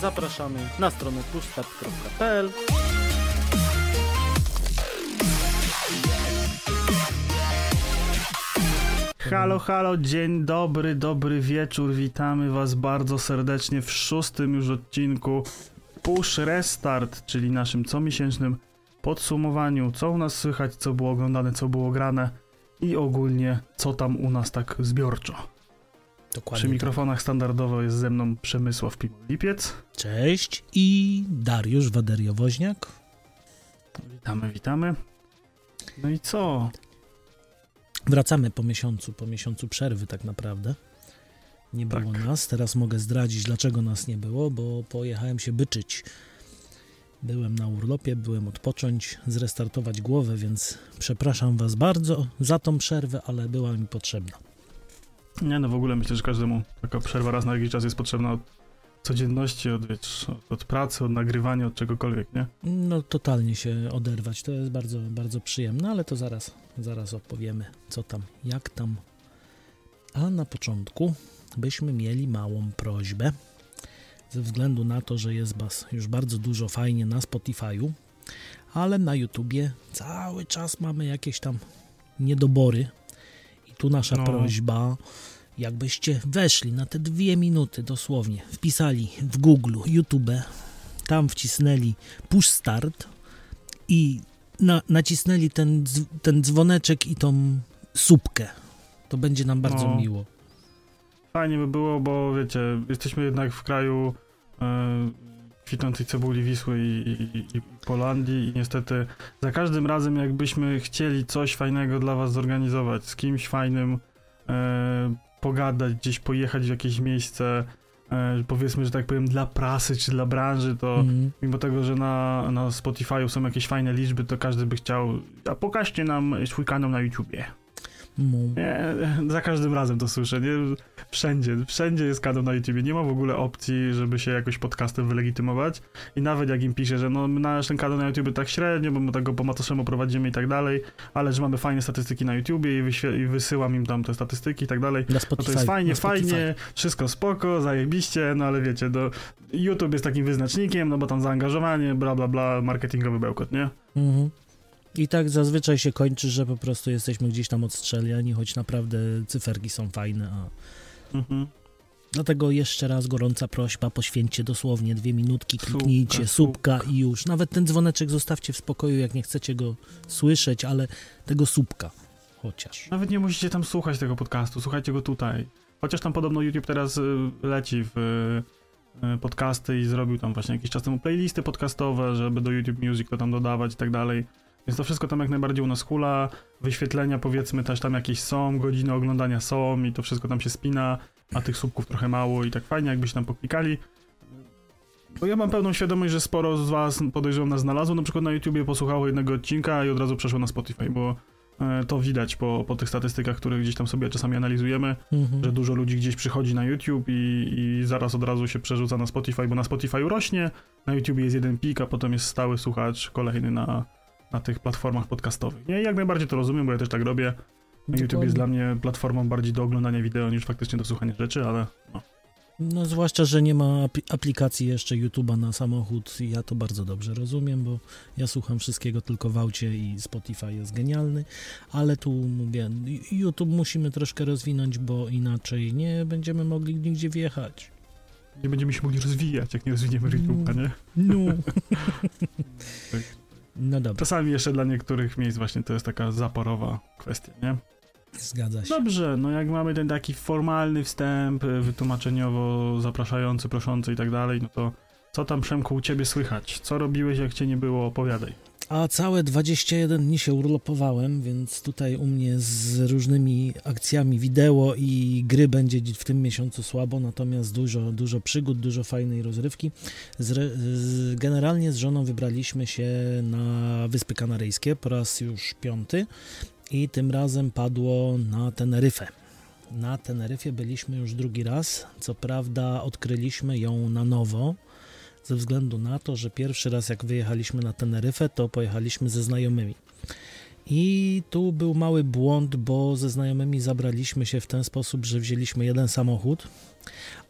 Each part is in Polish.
Zapraszamy na stronę pushstart.pl Halo, halo, dzień dobry, dobry wieczór. Witamy Was bardzo serdecznie w szóstym już odcinku Push Restart, czyli naszym comiesięcznym podsumowaniu, co u nas słychać, co było oglądane, co było grane i ogólnie co tam u nas tak zbiorczo. Dokładnie. Przy mikrofonach standardowo jest ze mną Przemysław Pimo-Lipiec. Cześć i Dariusz Waderiowoźniak. Witamy, witamy. No i co? Wracamy po miesiącu, po miesiącu przerwy tak naprawdę. Nie było Tak. nas. Teraz mogę zdradzić, dlaczego nas nie było, bo pojechałem się byczyć. Byłem na urlopie, byłem odpocząć, zrestartować głowę, więc przepraszam Was bardzo za tą przerwę, ale była mi potrzebna. Nie no, w ogóle myślę, że każdemu taka przerwa raz na jakiś czas jest potrzebna od codzienności, od, od pracy, od nagrywania, od czegokolwiek, nie? No totalnie się oderwać, to jest bardzo, bardzo przyjemne, ale to zaraz, zaraz opowiemy, co tam, jak tam. A na początku byśmy mieli małą prośbę, ze względu na to, że jest was już bardzo dużo fajnie na Spotify'u, ale na YouTubie cały czas mamy jakieś tam niedobory i tu nasza No. prośba, jakbyście weszli na te dwie minuty dosłownie, wpisali w Google YouTube, tam wcisnęli push start i na, nacisnęli ten, ten dzwoneczek i tą słupkę. To będzie nam bardzo No. miło. Fajnie by było, bo wiecie, jesteśmy jednak w kraju e, kwitnącej cebuli Wisły i, i, i- i Polandii i niestety za każdym razem jakbyśmy chcieli coś fajnego dla was zorganizować, z kimś fajnym e, pogadać, gdzieś pojechać w jakieś miejsce, e, powiedzmy, że tak powiem dla prasy czy dla branży, to Mhm. mimo tego, że na, na Spotify'u są jakieś fajne liczby, to każdy by chciał, a pokażcie nam swój kanał na YouTubie. No. Nie, za każdym razem to słyszę, nie? Wszędzie, wszędzie jest kanał na YouTubie. Nie ma w ogóle opcji, żeby się jakoś podcastem wylegitymować. I nawet jak im piszę, że no nasz ten kanał na YouTubie tak średnio, bo my tego po macoszemu prowadzimy i tak dalej, ale że mamy fajne statystyki na YouTubie i, i wysyłam im tam te statystyki i tak dalej. No to jest fajnie, fajnie, wszystko spoko, zajebiście, no ale wiecie, do, YouTube jest takim wyznacznikiem, no bo tam zaangażowanie, bla bla bla, marketingowy bełkot, nie? Mhm. I tak zazwyczaj się kończy, że po prostu jesteśmy gdzieś tam odstrzeliani, choć naprawdę cyferki są fajne. A... Mhm. Dlatego jeszcze raz gorąca prośba, poświęćcie dosłownie dwie minutki, kliknijcie słupka i już. Nawet ten dzwoneczek zostawcie w spokoju, jak nie chcecie go słyszeć, ale tego słupka chociaż. Nawet nie musicie tam słuchać tego podcastu, słuchajcie go tutaj. Chociaż tam podobno YouTube teraz y, leci w y, podcasty i zrobił tam właśnie jakiś czas temu playlisty podcastowe, żeby do YouTube Music to tam dodawać i tak dalej. Więc to wszystko tam jak najbardziej u nas hula, wyświetlenia powiedzmy też tam jakieś są, godziny oglądania są i to wszystko tam się spina, a tych słupków trochę mało i tak fajnie jakbyście tam poklikali. Bo ja mam pełną świadomość, że sporo z was podejrzewam nas znalazło, na przykład na YouTubie posłuchało jednego odcinka i od razu przeszło na Spotify, bo e, to widać po, po tych statystykach, które gdzieś tam sobie czasami analizujemy, Mhm. że dużo ludzi gdzieś przychodzi na YouTube i, i zaraz od razu się przerzuca na Spotify, bo na Spotify rośnie, na YouTube jest jeden pik, a potem jest stały słuchacz kolejny na, na tych platformach podcastowych. Nie, jak najbardziej to rozumiem, bo ja też tak robię. YouTube jest dla mnie platformą bardziej do oglądania wideo niż faktycznie do słuchania rzeczy, ale no. No zwłaszcza, że nie ma apli- aplikacji jeszcze YouTube'a na samochód i ja to bardzo dobrze rozumiem, bo ja słucham wszystkiego tylko w aucie i Spotify jest genialny, ale tu mówię, YouTube musimy troszkę rozwinąć, bo inaczej nie będziemy mogli nigdzie wjechać. nie będziemy się mogli rozwijać, jak nie rozwiniemy YouTube'a, nie? No. No dobra, Czasami jeszcze dla niektórych miejsc właśnie to jest taka zaporowa kwestia, nie? zgadza się. Dobrze, no jak mamy ten taki formalny wstęp, wytłumaczeniowo zapraszający, proszący i tak dalej, no to co tam Przemku u ciebie słychać? Co robiłeś, jak cię nie było? Opowiadaj. A całe 21 dni się urlopowałem, więc tutaj u mnie z różnymi akcjami wideo i gry będzie w tym miesiącu słabo, natomiast dużo, dużo przygód, dużo fajnej rozrywki. Z, z, generalnie z żoną wybraliśmy się na Wyspy Kanaryjskie po raz już piąty i tym razem padło na Teneryfę. Na Teneryfie byliśmy już drugi raz, co prawda odkryliśmy ją na nowo, ze względu na to, że pierwszy raz jak wyjechaliśmy na Teneryfę, to pojechaliśmy ze znajomymi. I tu był mały błąd, bo ze znajomymi zabraliśmy się w ten sposób, że wzięliśmy jeden samochód,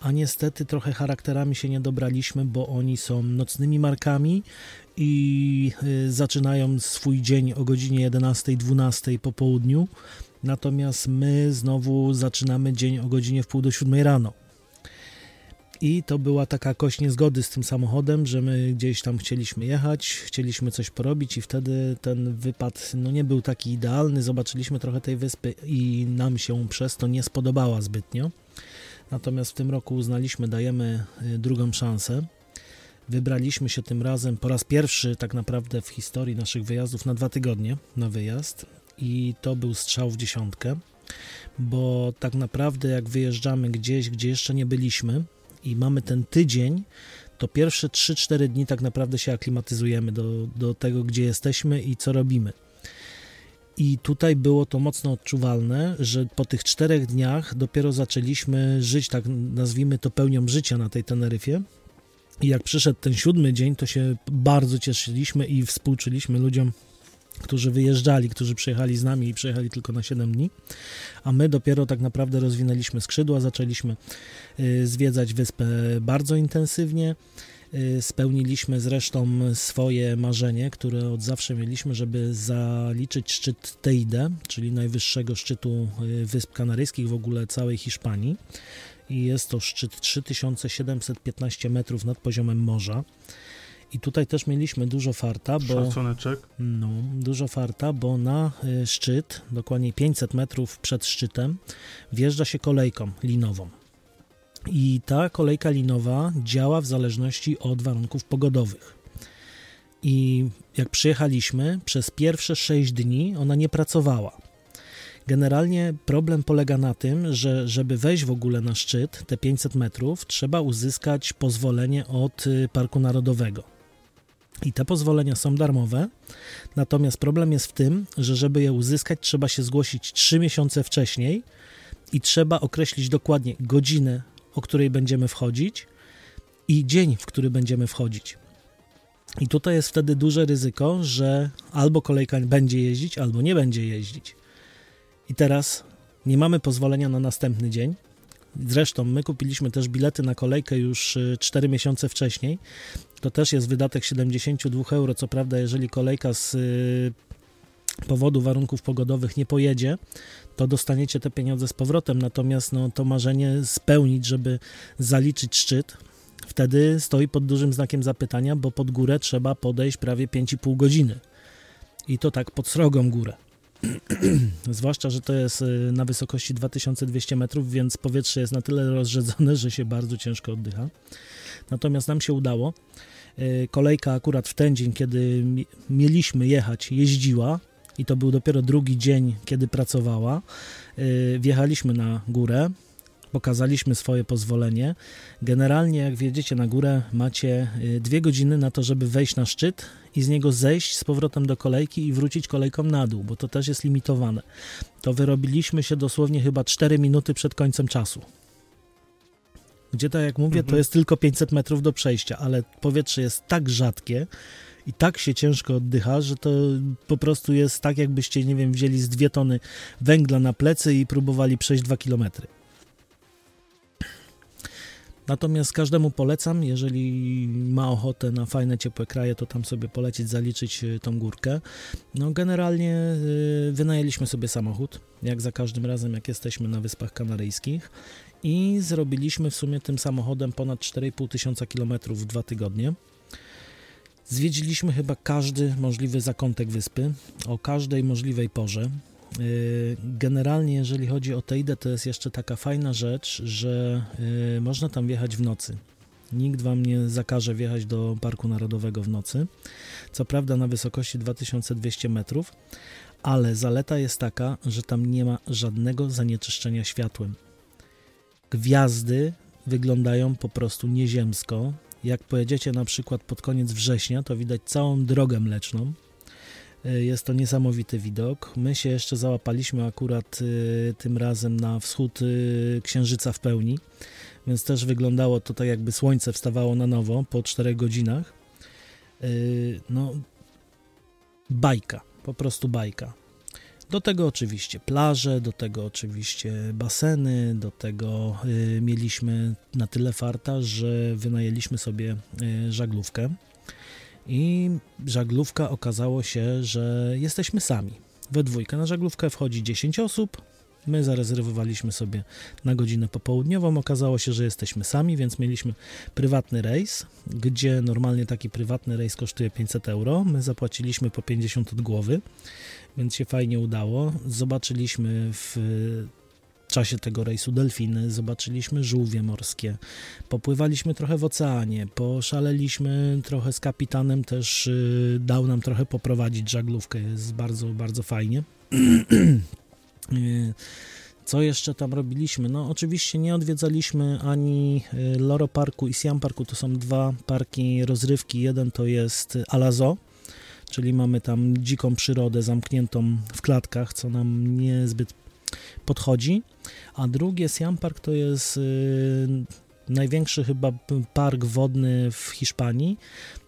a niestety trochę charakterami się nie dobraliśmy, bo oni są nocnymi markami i y, zaczynają swój dzień o godzinie 11-12 po południu, natomiast my znowu zaczynamy dzień o godzinie w pół do siódmej rano. I to była taka kość niezgody z tym samochodem, że my gdzieś tam chcieliśmy jechać, chcieliśmy coś porobić i wtedy ten wypad no nie był taki idealny. Zobaczyliśmy trochę tej wyspy i nam się przez to nie spodobała zbytnio. Natomiast w tym roku uznaliśmy, dajemy y, drugą szansę. Wybraliśmy się tym razem po raz pierwszy tak naprawdę w historii naszych wyjazdów na dwa tygodnie na wyjazd i to był strzał w dziesiątkę, bo tak naprawdę jak wyjeżdżamy gdzieś, gdzie jeszcze nie byliśmy, i mamy ten tydzień, to pierwsze 3-4 dni tak naprawdę się aklimatyzujemy do, do tego, gdzie jesteśmy i co robimy. I tutaj było to mocno odczuwalne, że po tych czterech dniach dopiero zaczęliśmy żyć, tak nazwijmy to pełnią życia na tej Teneryfie. I jak przyszedł ten siódmy dzień, to się bardzo cieszyliśmy i współczuliśmy ludziom, którzy wyjeżdżali, którzy przyjechali z nami i przyjechali tylko na 7 dni, a my dopiero tak naprawdę rozwinęliśmy skrzydła, zaczęliśmy y, zwiedzać wyspę bardzo intensywnie. Y, spełniliśmy zresztą swoje marzenie, które od zawsze mieliśmy, żeby zaliczyć szczyt Teide, czyli najwyższego szczytu y, Wysp Kanaryjskich, w ogóle całej Hiszpanii. I jest to szczyt 3715 metrów nad poziomem morza. I tutaj też mieliśmy dużo farta, bo. Szacuneczek. No, dużo farta, bo na y, szczyt, dokładnie 500 metrów przed szczytem, wjeżdża się kolejką linową. I ta kolejka linowa działa w zależności od warunków pogodowych. I jak przyjechaliśmy, przez pierwsze 6 dni ona nie pracowała. Generalnie problem polega na tym, że żeby wejść w ogóle na szczyt, te 500 metrów, trzeba uzyskać pozwolenie od y, Parku Narodowego. I te pozwolenia są darmowe, natomiast problem jest w tym, że żeby je uzyskać, trzeba się zgłosić 3 miesiące wcześniej i trzeba określić dokładnie godzinę, o której będziemy wchodzić i dzień, w który będziemy wchodzić. I tutaj jest wtedy duże ryzyko, że albo kolejka będzie jeździć, albo nie będzie jeździć. I teraz nie mamy pozwolenia na następny dzień, Zresztą my kupiliśmy też bilety na kolejkę już 4 y, miesiące wcześniej. To też jest wydatek 72 euro. Co prawda, jeżeli kolejka z y, powodu warunków pogodowych nie pojedzie, to dostaniecie te pieniądze z powrotem. Natomiast no, to marzenie spełnić, żeby zaliczyć szczyt, wtedy stoi pod dużym znakiem zapytania, bo pod górę trzeba podejść prawie 5,5 godziny. I to tak pod srogą górę. Zwłaszcza, że to jest y, na wysokości 2200 metrów, więc powietrze jest na tyle rozrzedzone, że się bardzo ciężko oddycha. Natomiast nam się udało. Y, kolejka akurat w ten dzień, kiedy mieliśmy jechać, jeździła i to był dopiero drugi dzień, kiedy pracowała. Y, wjechaliśmy na górę, pokazaliśmy swoje pozwolenie. Generalnie, jak wjedziecie na górę, macie dwie godziny na to, żeby wejść na szczyt i z niego zejść z powrotem do kolejki i wrócić kolejką na dół, bo to też jest limitowane. To wyrobiliśmy się dosłownie chyba 4 minuty przed końcem czasu. Gdzie tak jak mówię, mhm. to jest tylko 500 metrów do przejścia, ale powietrze jest tak rzadkie i tak się ciężko oddycha, że to po prostu jest tak, jakbyście, nie wiem, wzięli z dwie tony węgla na plecy i próbowali przejść 2 kilometry. Natomiast każdemu polecam, jeżeli ma ochotę na fajne, ciepłe kraje, to tam sobie polecieć, zaliczyć e, tą górkę. No generalnie e, wynajęliśmy sobie samochód, jak za każdym razem, jak jesteśmy na Wyspach Kanaryjskich i zrobiliśmy w sumie tym samochodem ponad 4,5 tysiąca kilometrów w dwa tygodnie. Zwiedziliśmy chyba każdy możliwy zakątek wyspy, o każdej możliwej porze. Y, generalnie, jeżeli chodzi o Teidę, to jest jeszcze taka fajna rzecz, że y, można tam wjechać w nocy. Nikt wam nie zakaże wjechać do Parku Narodowego w nocy. Co prawda na wysokości 2200 metrów, ale zaleta jest taka, że tam nie ma żadnego zanieczyszczenia światłem. Gwiazdy wyglądają po prostu nieziemsko. Jak pojedziecie na przykład pod koniec września, to widać całą drogę mleczną, jest to niesamowity widok. My się jeszcze załapaliśmy akurat e, tym razem na wschód e, księżyca w pełni, więc też wyglądało to tak, jakby słońce wstawało na nowo po 4 godzinach. No, bajka, po prostu bajka. Do tego oczywiście plaże, do tego oczywiście baseny, do tego mieliśmy na tyle farta, że wynajęliśmy sobie żaglówkę i żaglówka okazało się, że jesteśmy sami. We dwójkę na żaglówkę wchodzi 10 osób. My zarezerwowaliśmy sobie na godzinę popołudniową. Okazało się, że jesteśmy sami, więc mieliśmy prywatny rejs, gdzie normalnie taki prywatny rejs kosztuje 500 euro. My zapłaciliśmy po 50 od głowy, więc się fajnie udało. Zobaczyliśmy w czasie tego rejsu delfiny, zobaczyliśmy żółwie morskie, popływaliśmy trochę w oceanie, poszaleliśmy trochę z kapitanem, też y, dał nam trochę poprowadzić żaglówkę, jest bardzo, bardzo fajnie. Y, co jeszcze tam robiliśmy? No oczywiście nie odwiedzaliśmy ani y, Loro Parku i Siam Parku, to są dwa parki rozrywki, jeden to jest Alazo, czyli mamy tam dziką przyrodę zamkniętą w klatkach, co nam niezbyt podchodzi, a drugie Siam Park to jest y, największy chyba park wodny w Hiszpanii,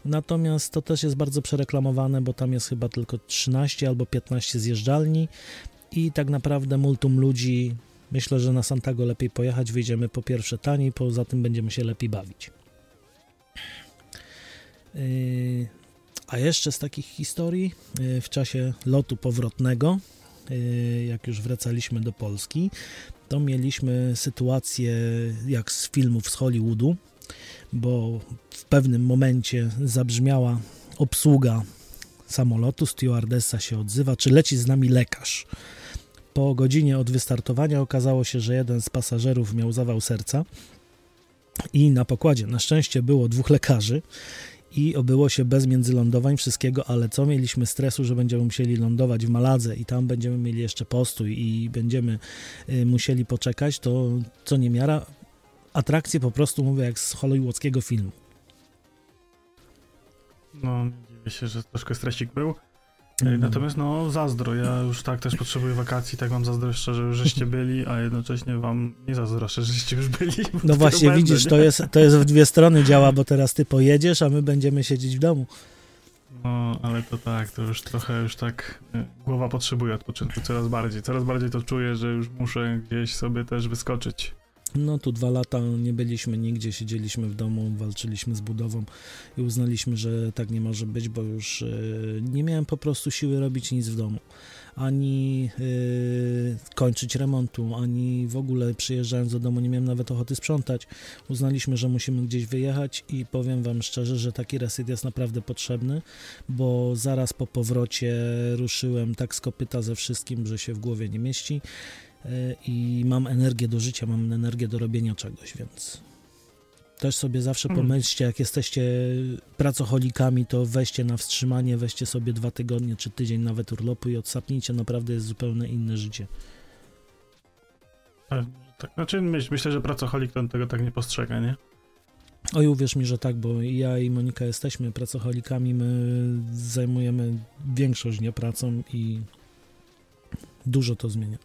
natomiast to też jest bardzo przereklamowane, bo tam jest chyba tylko 13 albo 15 zjeżdżalni i tak naprawdę multum ludzi. Myślę, że na Santago lepiej pojechać, wyjdziemy po pierwsze taniej, poza tym będziemy się lepiej bawić. Y, a jeszcze z takich historii, y, w czasie lotu powrotnego jak już wracaliśmy do Polski, to mieliśmy sytuację jak z filmów z Hollywoodu, bo w pewnym momencie zabrzmiała obsługa samolotu, stewardessa się odzywa, czy leci z nami lekarz. Po godzinie od wystartowania okazało się, że jeden z pasażerów miał zawał serca i na pokładzie na szczęście było dwóch lekarzy i obyło się bez międzylądowań wszystkiego, ale co mieliśmy stresu, że będziemy musieli lądować w Maladze i tam będziemy mieli jeszcze postój i będziemy y, musieli poczekać, to co nie miara, atrakcje po prostu mówię jak z hollywoodzkiego filmu. No, dziwię się, że troszkę stresik był. Mhm. Natomiast no zazdro, ja już tak też potrzebuję wakacji, tak wam zazdroszczę, że już żeście byli, a jednocześnie wam nie zazdroszczę, że żeście już byli. No właśnie, będę, widzisz, to jest, to jest w dwie strony działa, bo teraz ty pojedziesz, a my będziemy siedzieć w domu. No, ale to tak, to już trochę już tak e, głowa potrzebuje odpoczynku coraz bardziej. Coraz bardziej to czuję, że już muszę gdzieś sobie też wyskoczyć. No tu dwa lata nie byliśmy nigdzie, siedzieliśmy w domu, walczyliśmy z budową i uznaliśmy, że tak nie może być, bo już yy, nie miałem po prostu siły robić nic w domu. Ani yy, kończyć remontu, ani w ogóle przyjeżdżając do domu nie miałem nawet ochoty sprzątać. Uznaliśmy, że musimy gdzieś wyjechać i powiem Wam szczerze, że taki reset jest naprawdę potrzebny, bo zaraz po powrocie ruszyłem tak z kopyta ze wszystkim, że się w głowie nie mieści. E, i mam energię do życia, mam energię do robienia czegoś, więc też sobie zawsze hmm. pomyślcie, jak jesteście pracocholikami, to weźcie na wstrzymanie, weźcie sobie dwa tygodnie czy tydzień nawet urlopu i odsapnijcie, naprawdę jest zupełnie inne życie. Tak, znaczy myśl, myślę, że pracocholik to tego tak nie postrzega, nie? Oj, uwierz mi, że tak, bo ja i Monika jesteśmy pracocholikami, my zajmujemy większość dnia pracą i Dużo to zmienia.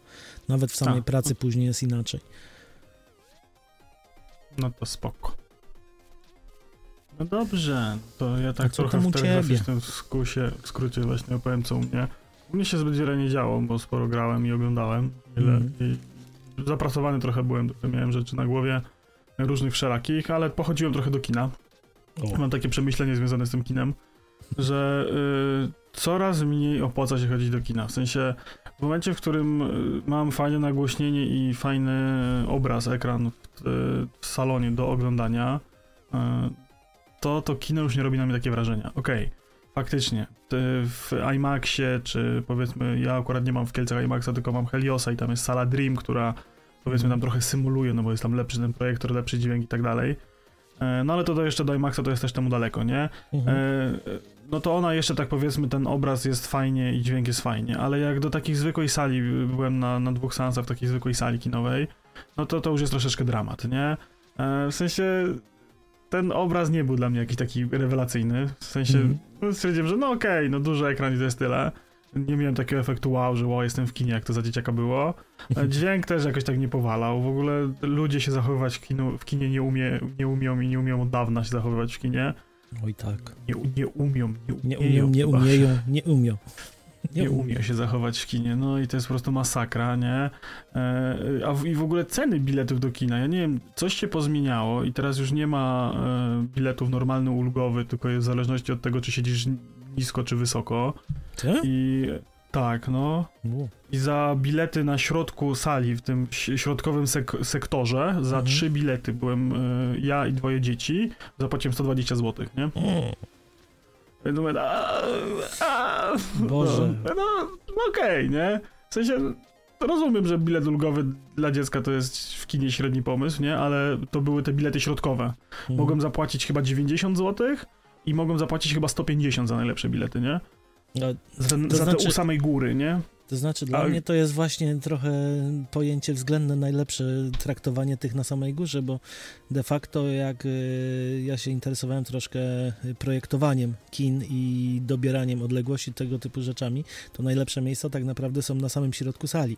Nawet w samej tak. pracy później jest inaczej. No to spoko. No dobrze, to ja tak trochę w, tym skusie, w skrócie właśnie opowiem co u mnie. U mnie się zbyt wiele nie działo, bo sporo grałem i oglądałem. Ile, mm. i zapracowany trochę byłem, trochę miałem rzeczy na głowie różnych wszelakich, ale pochodziłem trochę do kina. O. Mam takie przemyślenie związane z tym kinem, że y, coraz mniej opłaca się chodzić do kina. W sensie w momencie, w którym y, mam fajne nagłośnienie i fajny obraz, ekran w, w salonie do oglądania, y, to to kino już nie robi na mnie takie wrażenia. Okej, okay, faktycznie, w IMAXie, czy powiedzmy, ja akurat nie mam w Kielcach IMAXa, tylko mam Heliosa i tam jest sala Dream, która powiedzmy tam trochę symuluje, no bo jest tam lepszy ten projektor, lepszy dźwięk i tak dalej. E, no ale to do jeszcze do IMAXa to jest też temu daleko, nie? Mhm. E, no to ona jeszcze tak powiedzmy, ten obraz jest fajnie i dźwięk jest fajnie, ale jak do takiej zwykłej sali, byłem na, na dwóch seansach w takiej zwykłej sali kinowej, no to to już jest troszeczkę dramat, nie? E, w sensie ten obraz nie był dla mnie jakiś taki rewelacyjny, w sensie mhm. stwierdziłem, że no okej, okay, no duży ekran i to jest tyle, nie miałem takiego efektu wow, że wow, jestem w kinie, jak to za dzieciaka było. E, dźwięk też jakoś tak nie powalał. W ogóle ludzie się zachowywać w, kinu, w kinie nie, umie, nie umią i nie umią od dawna się zachowywać w kinie. Oj tak. Nie, nie umią, nie umieją. Nie umią, nie umieją, nie umią. nie, nie umie się zachować w kinie. No i to jest po prostu masakra, nie? E, a w, i w ogóle ceny biletów do kina. Ja nie wiem, coś się pozmieniało i teraz już nie ma e, biletów normalny, ulgowy, tylko jest w zależności od tego, czy siedzisz nisko, czy wysoko. Ty? I tak, no. I za bilety na środku sali, w tym środkowym sek- sektorze, za Mhm. trzy bilety byłem e, ja i dwoje dzieci, zapłaciłem 120 zł, nie? Więc mówię, a, a, Boże. No, no okej, nie? W sensie, rozumiem, że bilet ulgowy dla dziecka to jest w kinie średni pomysł, nie? Ale to były te bilety środkowe. mhm. Mogłem zapłacić chyba 90 zł i mogłem zapłacić chyba 150 za najlepsze bilety, nie? No, Za, To za znaczy- te u samej góry, nie? To znaczy, dla A- mnie to jest właśnie trochę pojęcie względne najlepsze traktowanie tych na samej górze, bo de facto jak y, ja się interesowałem troszkę projektowaniem kin i dobieraniem odległości tego typu rzeczami, to najlepsze miejsca tak naprawdę są na samym środku sali.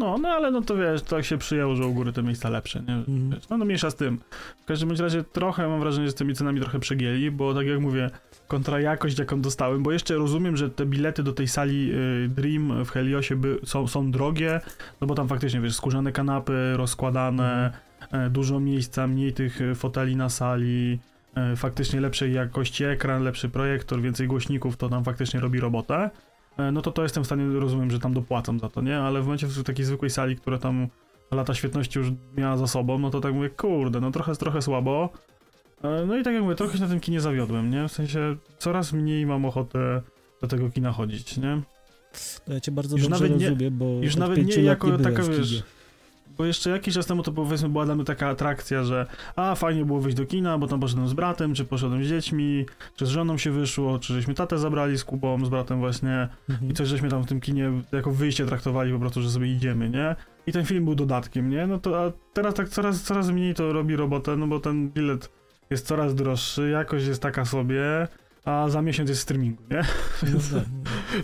No, no ale no to wiesz, tak się przyjęło, że u góry te miejsca lepsze, nie? Mhm. No, no mniejsza z tym. W każdym bądź razie trochę mam wrażenie, że z tymi cenami trochę przegięli, bo tak jak mówię, kontra jakość jaką dostałem, bo jeszcze rozumiem, że te bilety do tej sali y, Dream w Heliosie by, są, są drogie, no bo tam faktycznie, wiesz, skórzane kanapy rozkładane, e, dużo miejsca, mniej tych e, foteli na sali, e, faktycznie lepszej jakości ekran, lepszy projektor, więcej głośników, to tam faktycznie robi robotę. E, No to to jestem w stanie, rozumiem, że tam dopłacam za to, nie? Ale w momencie w takiej zwykłej sali, która tam lata świetności już miała za sobą, no to tak mówię, kurde, no trochę, trochę słabo. E, No i tak jak mówię, trochę się na tym kinie zawiodłem, nie? W sensie coraz mniej mam ochotę do tego kina chodzić, nie? To ja cię bardzo Już dobrze nawet nie- rozumiem, bo już nawet nie jako nie taka, wiesz, Bo jeszcze jakiś czas temu to powiedzmy była dla mnie taka atrakcja, że a fajnie było wyjść do kina, bo tam poszedłem z bratem, czy poszedłem z dziećmi, czy z żoną się wyszło, czy żeśmy tatę zabrali z Kubą, z bratem właśnie Mhm. i coś żeśmy tam w tym kinie jako wyjście traktowali po prostu, że sobie idziemy, nie? I ten film był dodatkiem, nie? No to a teraz tak coraz, coraz mniej to robi robotę, no bo ten bilet jest coraz droższy, jakość jest taka sobie, a za miesiąc jest streamingu, nie? No Więc tak.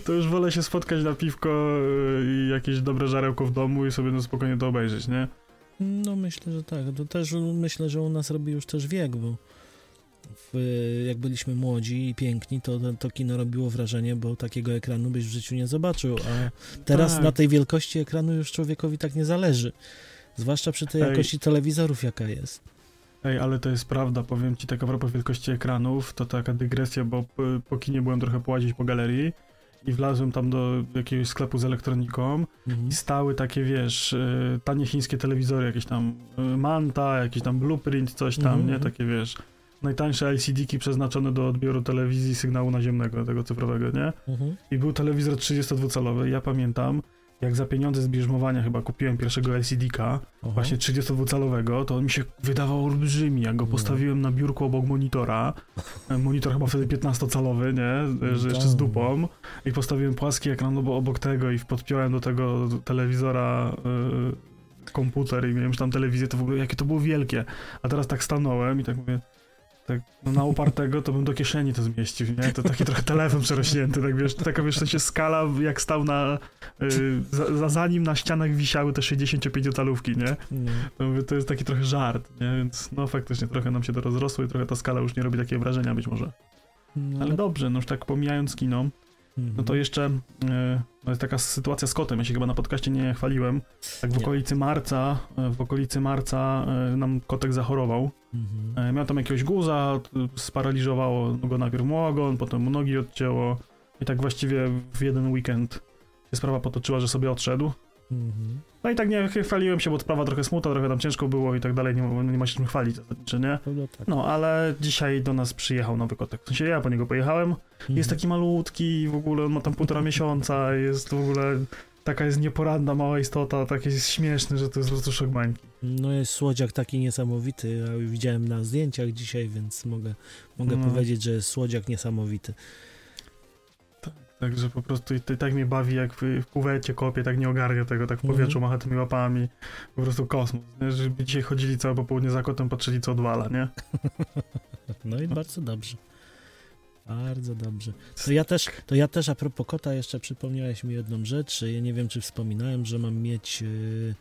to już wolę się spotkać na piwko y, i jakieś dobre żarełko w domu i sobie no spokojnie to obejrzeć, nie? No myślę, że tak. To też myślę, że u nas robi już też wiek, bo w, jak byliśmy młodzi i piękni, to to kino robiło wrażenie, bo takiego ekranu byś w życiu nie zobaczył, a teraz Tak. na tej wielkości ekranu już człowiekowi tak nie zależy. Zwłaszcza przy tej Ej. jakości telewizorów, jaka jest. Ej, ale to jest prawda, powiem ci tak a propos wielkości ekranów, to taka dygresja, bo po, kinie byłem trochę połazić po galerii i wlazłem tam do jakiegoś sklepu z elektroniką Mhm. i stały takie, wiesz, y, tanie chińskie telewizory, jakieś tam y, Manta, jakiś tam Blueprint, coś tam, Mhm, nie? Takie, wiesz, najtańsze LCD-ki przeznaczone do odbioru telewizji sygnału naziemnego, tego cyfrowego, nie? Mhm. I był telewizor 32-calowy, ja pamiętam, jak za pieniądze z bierzmowania chyba kupiłem pierwszego LCD-ka, Oho. właśnie 32-calowego, to on mi się wydawał olbrzymi. Jak go No. postawiłem na biurku obok monitora, e, monitor chyba wtedy 15-calowy, nie, E, że jeszcze z dupą, i postawiłem płaski ekran bo obok tego i podpiąłem do tego telewizora e, komputer i miałem już tam telewizję, to w ogóle jakie to było wielkie. A teraz tak stanąłem i tak mówię, tak no na upartego to bym do kieszeni to zmieścił, nie? To taki trochę telefon przerośnięty, tak wiesz, taka wiesz, w sensie skala jak stał na, y, za, za, zanim na ścianach wisiały te 65-calówki, nie? No. To, mówię, to jest taki trochę żart, nie? Więc no faktycznie trochę nam się to rozrosło i trochę ta skala już nie robi takiego wrażenia być może. No, Ale dobrze, no już tak pomijając kino. No to jeszcze y, no jest taka sytuacja z kotem, ja się chyba na podcaście nie chwaliłem. Tak w okolicy marca, y, w okolicy marca y, nam kotek zachorował. Mhm. E, Miał tam jakiegoś guza, sparaliżowało go najpierw mu ogon, potem mu nogi odcięło i tak właściwie w jeden weekend się sprawa potoczyła, że sobie odszedł. Mhm. No i tak nie chwaliłem się, bo sprawa trochę smutna, trochę tam ciężko było i tak dalej, nie, ma- nie ma się czym chwalić zasadniczo, nie? No, tak. No, ale dzisiaj do nas przyjechał nowy kotek. W sensie ja po niego pojechałem. Mhm. Jest taki malutki w ogóle on ma tam półtora miesiąca, jest w ogóle taka jest nieporadna mała istota, taki jest śmieszny, że to jest po prostu szok bańki. No jest słodziak taki niesamowity, ja widziałem na zdjęciach dzisiaj, więc mogę, mogę No. powiedzieć, że jest słodziak niesamowity. Także po prostu i tak mnie bawi, jak w, w kuwecie kopie, tak nie ogarnia tego, tak w Mhm. powietrzu macha tymi łapami. Po prostu kosmos. Nie? Żeby dzisiaj chodzili całe popołudnie za kotem, patrzyli co odwala, nie? No i bardzo dobrze. Bardzo dobrze. To ja też, to ja też a propos kota jeszcze przypomniałeś mi jedną rzecz. Ja nie wiem, czy wspominałem, że mam mieć yy,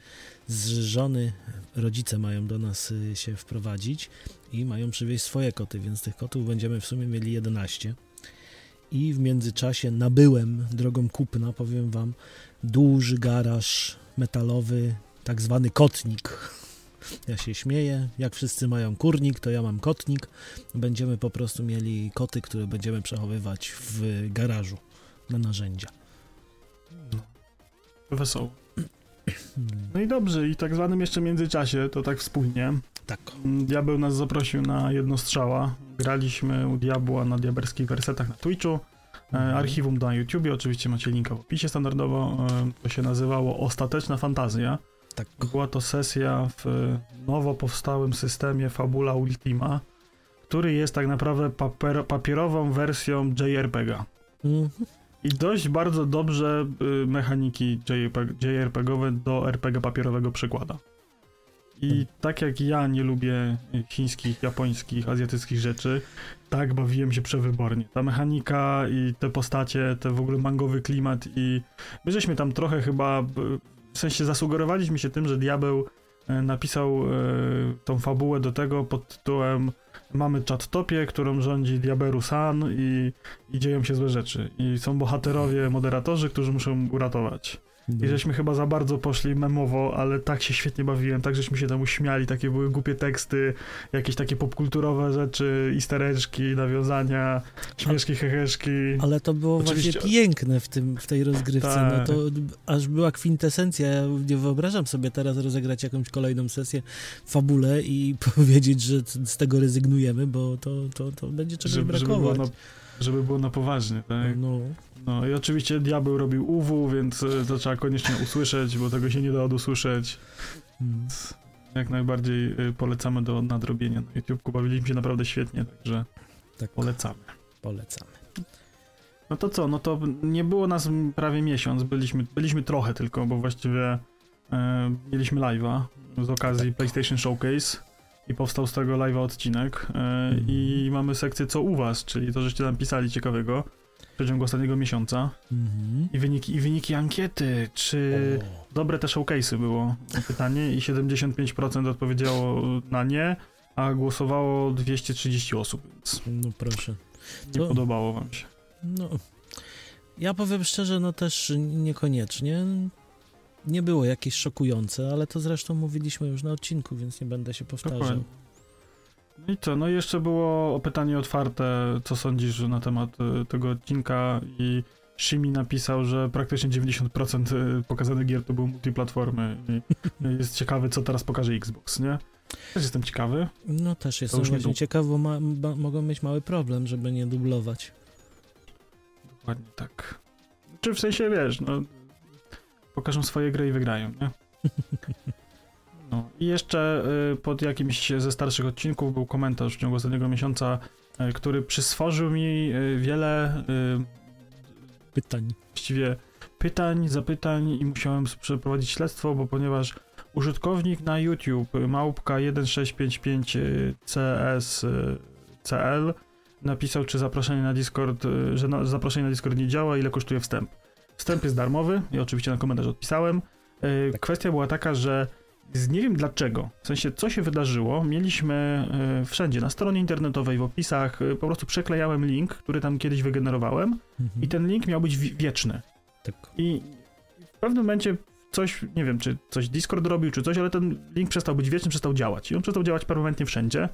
z żony, rodzice mają do nas y, się wprowadzić i mają przywieźć swoje koty, więc tych kotów będziemy w sumie mieli 11. i w międzyczasie nabyłem drogą kupna, powiem wam, duży garaż metalowy, tak zwany kotnik. Ja się śmieję, jak wszyscy mają kurnik, to ja mam kotnik. Będziemy po prostu mieli koty, które będziemy przechowywać w garażu na narzędzia. Wesoło. No i dobrze, i tak zwanym jeszcze międzyczasie, to tak wspólnie. Tak. Diabeł nas zaprosił na jedno strzała. Graliśmy u Diabła na diaberskich wersetach na Twitchu. E, archiwum na YouTubie, oczywiście macie linka w opisie standardowo. E, to się nazywało Ostateczna Fantazja. Tak. Była to sesja w nowo powstałym systemie Fabula Ultima, który jest tak naprawdę papier papierową wersją JRPG-a. Mhm. I dość bardzo dobrze y, mechaniki JRPG, JRPG-owe do RPG papierowego przykłada. I Hmm. tak jak ja nie lubię chińskich, japońskich, azjatyckich rzeczy, tak bawiłem się przewybornie. Ta mechanika i te postacie, te w ogóle mangowy klimat i my żeśmy tam trochę chyba, y, w sensie zasugerowaliśmy się tym, że Diabeł napisał y, tą fabułę do tego pod tytułem mamy czat-topię, którą rządzi Diaberu San i, i dzieją się złe rzeczy. I są bohaterowie, moderatorzy, którzy muszą uratować. I żeśmy chyba za bardzo poszli memowo, ale tak się świetnie bawiłem, tak żeśmy się tam uśmiali, takie były głupie teksty, jakieś takie popkulturowe rzeczy, istereczki, nawiązania, śmieszki, heheszki. Ale to było Oczywiście- właśnie piękne w, tym, w tej rozgrywce. No Tak. to aż była kwintesencja. Ja nie wyobrażam sobie teraz rozegrać jakąś kolejną sesję fabule i powiedzieć, że z tego rezygnujemy, bo to, to, to będzie czegoś żeby, żeby, było brakować. na, żeby było na poważnie, tak? No, No i oczywiście diabeł robił UW, więc e, to trzeba koniecznie usłyszeć, bo tego się nie da odusłyszeć. mm, Jak najbardziej e, polecamy do nadrobienia na YouTubeku. Bawiliśmy się naprawdę świetnie, także tak polecamy. polecamy. No to co, no to nie było nas prawie miesiąc, byliśmy, byliśmy trochę tylko, bo właściwie e, mieliśmy live'a z okazji Tak. PlayStation Showcase i powstał z tego live'a odcinek e, Mhm. i mamy sekcję co u was, czyli to, żeście tam pisali ciekawego w przeciągu ostatniego miesiąca Mhm. i wyniki, i wyniki ankiety, czy O, dobre te showcase'y było pytanie i 75% odpowiedziało na nie, a głosowało 230 osób, więc no proszę. nie To- podobało wam się. No, ja powiem szczerze, no też niekoniecznie. Nie było jakieś szokujące, ale to zresztą mówiliśmy już na odcinku, więc nie będę się powtarzał. Dokładnie. No i co, no i jeszcze było pytanie otwarte, co sądzisz na temat y, tego odcinka i Shimi napisał, że praktycznie 90% y, pokazanych gier to były multiplatformy i y, jest ciekawy, co teraz pokaże Xbox, nie? Też jestem ciekawy. No też jestem właśnie dub- ciekaw, bo ma, ma, mogą mieć mały problem, żeby nie dublować. Dokładnie tak. Czy w sensie, wiesz, no pokażą swoje gry i wygrają, nie? No i jeszcze y, pod jakimś ze starszych odcinków był komentarz w ciągu ostatniego miesiąca, y, który przyswożył mi y, wiele Pytań. właściwie pytań, zapytań i musiałem przeprowadzić śledztwo, bo ponieważ użytkownik na YouTube małpka 1655 y, CS y, CL napisał, czy zaproszenie na Discord, że na, zaproszenie na Discord nie działa, ile kosztuje wstęp. Wstęp jest darmowy i oczywiście na komentarz odpisałem. Tak. Kwestia była taka, że nie wiem dlaczego, w sensie co się wydarzyło, mieliśmy y, wszędzie, na stronie internetowej, w opisach, y, po prostu przeklejałem link, który tam kiedyś wygenerowałem Mhm. i ten link miał być wi- wieczny. Tak. I w pewnym momencie coś, nie wiem, czy coś Discord robił, czy coś, ale ten link przestał być wieczny, przestał działać. I on przestał działać permanentnie wszędzie.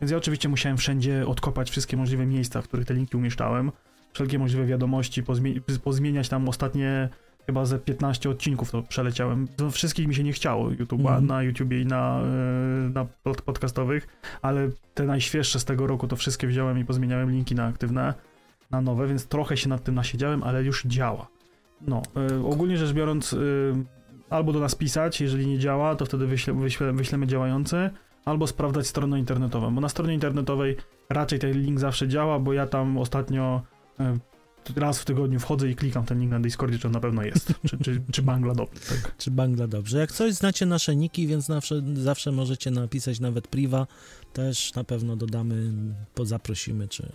Więc ja oczywiście musiałem wszędzie odkopać wszystkie możliwe miejsca, w których te linki umieszczałem. Wszelkie możliwe wiadomości, pozmie pozmieniać tam ostatnie chyba ze 15 odcinków to przeleciałem. Wszystkich mi się nie chciało YouTube'a, Mhm. na YouTubie i na, e, na pod podcastowych, ale te najświeższe z tego roku to wszystkie wziąłem i pozmieniałem linki na aktywne, na nowe, więc trochę się nad tym nasiedziałem, ale już działa. No, e, ogólnie rzecz biorąc, e, albo do nas pisać, jeżeli nie działa, to wtedy wyśle, wyśle, wyślemy działający, albo sprawdzać stronę internetową, bo na stronie internetowej raczej ten link zawsze działa, bo ja tam ostatnio raz w tygodniu wchodzę i klikam ten link na Discordzie, czy on na pewno jest, czy, czy, czy Bangla dobrze, tak. Czy Bangla dobrze. Jak coś znacie nasze niki, więc zawsze, zawsze możecie napisać nawet priva. Też na pewno dodamy, zaprosimy, czy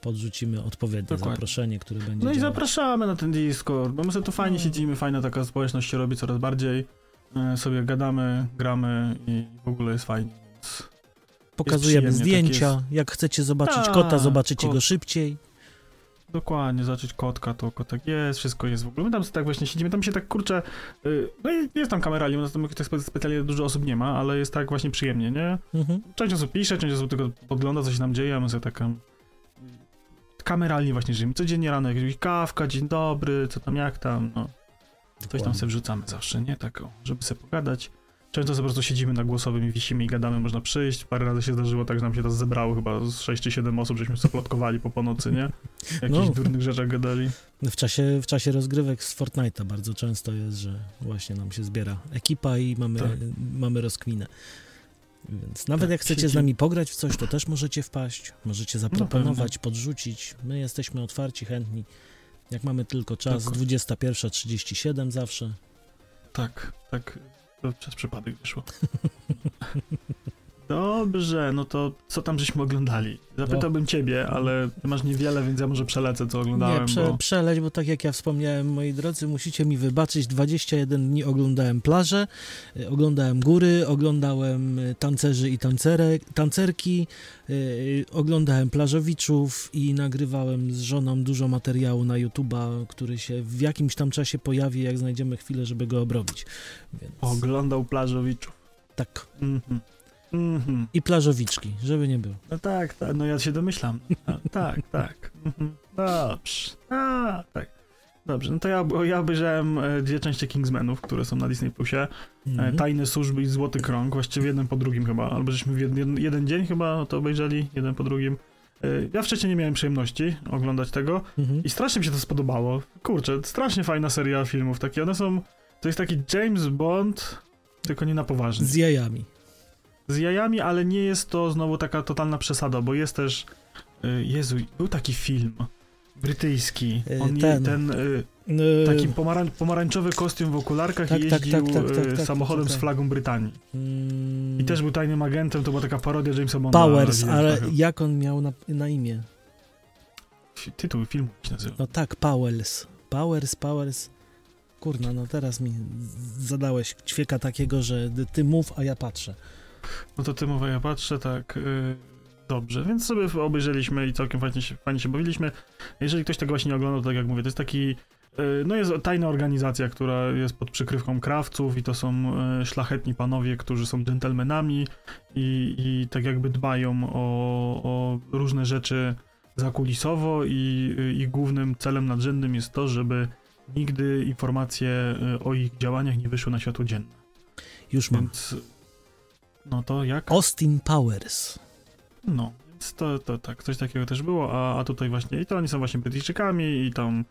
podrzucimy odpowiednie Dokładnie. zaproszenie, które będzie No i działać. zapraszamy na ten Discord, bo my sobie tu fajnie No. siedzimy, fajna taka społeczność się robi coraz bardziej, e, sobie gadamy, gramy i w ogóle jest fajnie. Pokazujemy przyjemnie, tak zdjęcia. Jak chcecie zobaczyć Tak, kota, zobaczycie kot. go szybciej. Dokładnie, zacząć kotka, to kotek jest, wszystko jest w ogóle. My tam tak właśnie siedzimy, tam się tak kurczę, yy, no i jest tam kamera, ale tam tak spe- specjalnie dużo osób nie ma, ale jest tak właśnie przyjemnie, nie? Mhm. Część osób pisze, część osób tylko podgląda, co się tam dzieje, a my sobie tak um, kameralnie właśnie żyjemy. Codziennie rano jakieś kawka, dzień dobry, co tam, jak tam, no. Coś tam sobie wrzucamy zawsze, nie? Tak, o, żeby sobie pogadać. Często po prostu siedzimy na głosowym i wisimy i gadamy, można przyjść. Parę razy się zdarzyło tak, że nam się to zebrało chyba z 6 czy 7 osób, żeśmy sobie plotkowali po ponocy, nie? Jakichś No. durnych rzeczach gadali. W czasie, w czasie rozgrywek z Fortnite'a bardzo często jest, że właśnie nam się zbiera ekipa i mamy, Tak. mamy rozkminę. Więc nawet Tak, jak chcecie siedzi- z nami pograć w coś, to też możecie wpaść, możecie zaproponować, podrzucić. My jesteśmy otwarci, chętni. Jak mamy tylko czas, Tak. 21.37 zawsze. Tak, tak. Przez przypadek wyszło. Dobrze, no to co tam żeśmy oglądali? Zapytałbym ciebie, ale ty masz niewiele, więc ja może przelecę, co oglądałem, Nie, prze, bo... przeleć, bo tak jak ja wspomniałem, moi drodzy, musicie mi wybaczyć, 21 dni oglądałem plaże, y, oglądałem góry, oglądałem y, tancerzy i tancerek, tancerki, y, oglądałem plażowiczów i nagrywałem z żoną dużo materiału na YouTube'a, który się w jakimś tam czasie pojawi, jak znajdziemy chwilę, żeby go obrobić. Więc Oglądał plażowiczów. tak. Mhm. Mhm. I plażowiczki, żeby nie było. No tak, tak, no ja się domyślam. Tak, tak. Mhm. Dobrze. A, tak. Dobrze, no to ja, ja obejrzałem e, dwie części Kingsmenów, które są na Disney Plusie. E, Mhm. Tajne służby i Złoty Krąg, właściwie jeden po drugim chyba, albo żeśmy w jeden, jeden dzień chyba to obejrzeli, jeden po drugim. E, Ja wcześniej nie miałem przyjemności oglądać tego Mhm. i strasznie mi się to spodobało. Kurczę, strasznie fajna seria filmów, takie one są, to jest taki James Bond, tylko nie na poważnie. Z jajami. Z jajami, ale nie jest to znowu taka totalna przesada, bo jest też, y, Jezu, był taki film brytyjski, Y, on ten. ten, y, taki pomarań, pomarańczowy kostium w okularkach Tak, i tak, jeździł tak, tak, tak, tak, samochodem z flagą Brytanii. mm, I też był tajnym agentem, to była taka parodia Jamesa Bonda. Powers, ale jak on miał na, na imię? Tytuł filmu się nazywa. No tak, Powers. Powers, Powers. Kurna, no teraz mi zadałeś ćwieka takiego, że ty mów, a ja patrzę. No to ty mówię, ja patrzę, tak, y, dobrze, więc sobie obejrzeliśmy i całkiem fajnie się, fajnie się bawiliśmy. Jeżeli ktoś tego właśnie nie oglądał, to tak jak mówię, to jest taki, y, no jest tajna organizacja, która jest pod przykrywką krawców i to są y, szlachetni panowie, którzy są dżentelmenami i, i tak jakby dbają o, o różne rzeczy zakulisowo i ich głównym celem nadrzędnym jest to, żeby nigdy informacje o ich działaniach nie wyszły na światło dzienne. Już mam. Więc, no to jak? Austin Powers. No, więc to, to tak, coś takiego też było, a, a tutaj właśnie, i to oni są właśnie Brytyjczykami i tam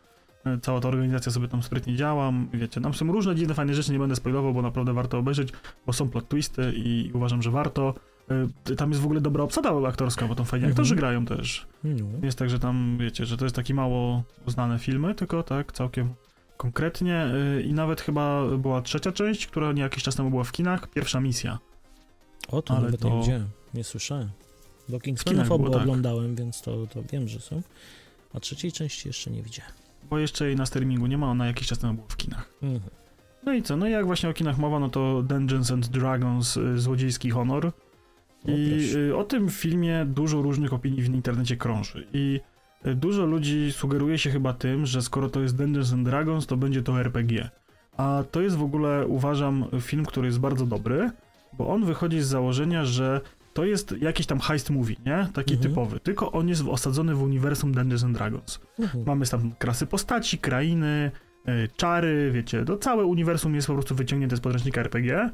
e, cała ta organizacja sobie tam sprytnie działa, wiecie, tam są różne dziwne, fajne rzeczy, nie będę spoilował, bo naprawdę warto obejrzeć, bo są plot twisty i uważam, że warto. E, Tam jest w ogóle dobra obsada aktorska, bo tam fajnie Mhm. aktorzy grają też. No. Jest tak, że tam, wiecie, że to jest taki mało znane filmy, tylko tak, całkiem konkretnie e, i nawet chyba była trzecia część, która nie jakiś czas temu była w kinach, pierwsza misja. O, to Ale nawet to- nie widziałem, nie słyszałem. W Kingsmanów obu tak. oglądałem, więc to, to wiem, że są. A trzeciej części jeszcze nie widziałem. Bo jeszcze jej na streamingu nie ma, ona jakiś czas temu była w kinach. Mhm. No i co? No i jak właśnie o kinach mowa, no to Dungeons and Dragons, y, Złodziejski Honor. I y, o tym filmie dużo różnych opinii w internecie krąży. I y, dużo ludzi sugeruje się chyba tym, że skoro to jest Dungeons and Dragons, to będzie to RPG. A to jest w ogóle, uważam, film, który jest bardzo dobry, bo on wychodzi z założenia, że to jest jakiś tam heist movie, nie? Taki Mhm. typowy. Tylko on jest osadzony w uniwersum Dungeons and Dragons. Mhm. Mamy tam krasy postaci, krainy, e, czary, wiecie, to całe uniwersum jest po prostu wyciągnięte z podręcznika RPG. e,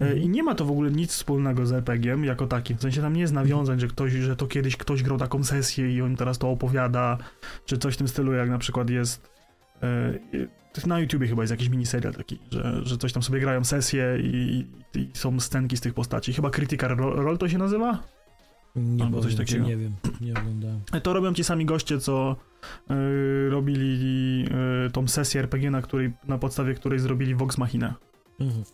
Mhm. I nie ma to w ogóle nic wspólnego z RPG-iem jako takim. W sensie tam nie jest nawiązań, że ktoś, że to kiedyś ktoś grał taką sesję i on teraz to opowiada, czy coś w tym stylu, jak na przykład jest. E, Na YouTubie chyba jest jakiś miniserial taki, że, że coś tam sobie grają sesje i, i są scenki z tych postaci. Chyba Critical Ro- Role to się nazywa? Nie, Albo coś powiem ci, takiego. nie wiem, nie oglądałem. To robią ci sami goście, co y, robili y, tą sesję RPG, na, której, na podstawie której zrobili Vox Machina. Mhm.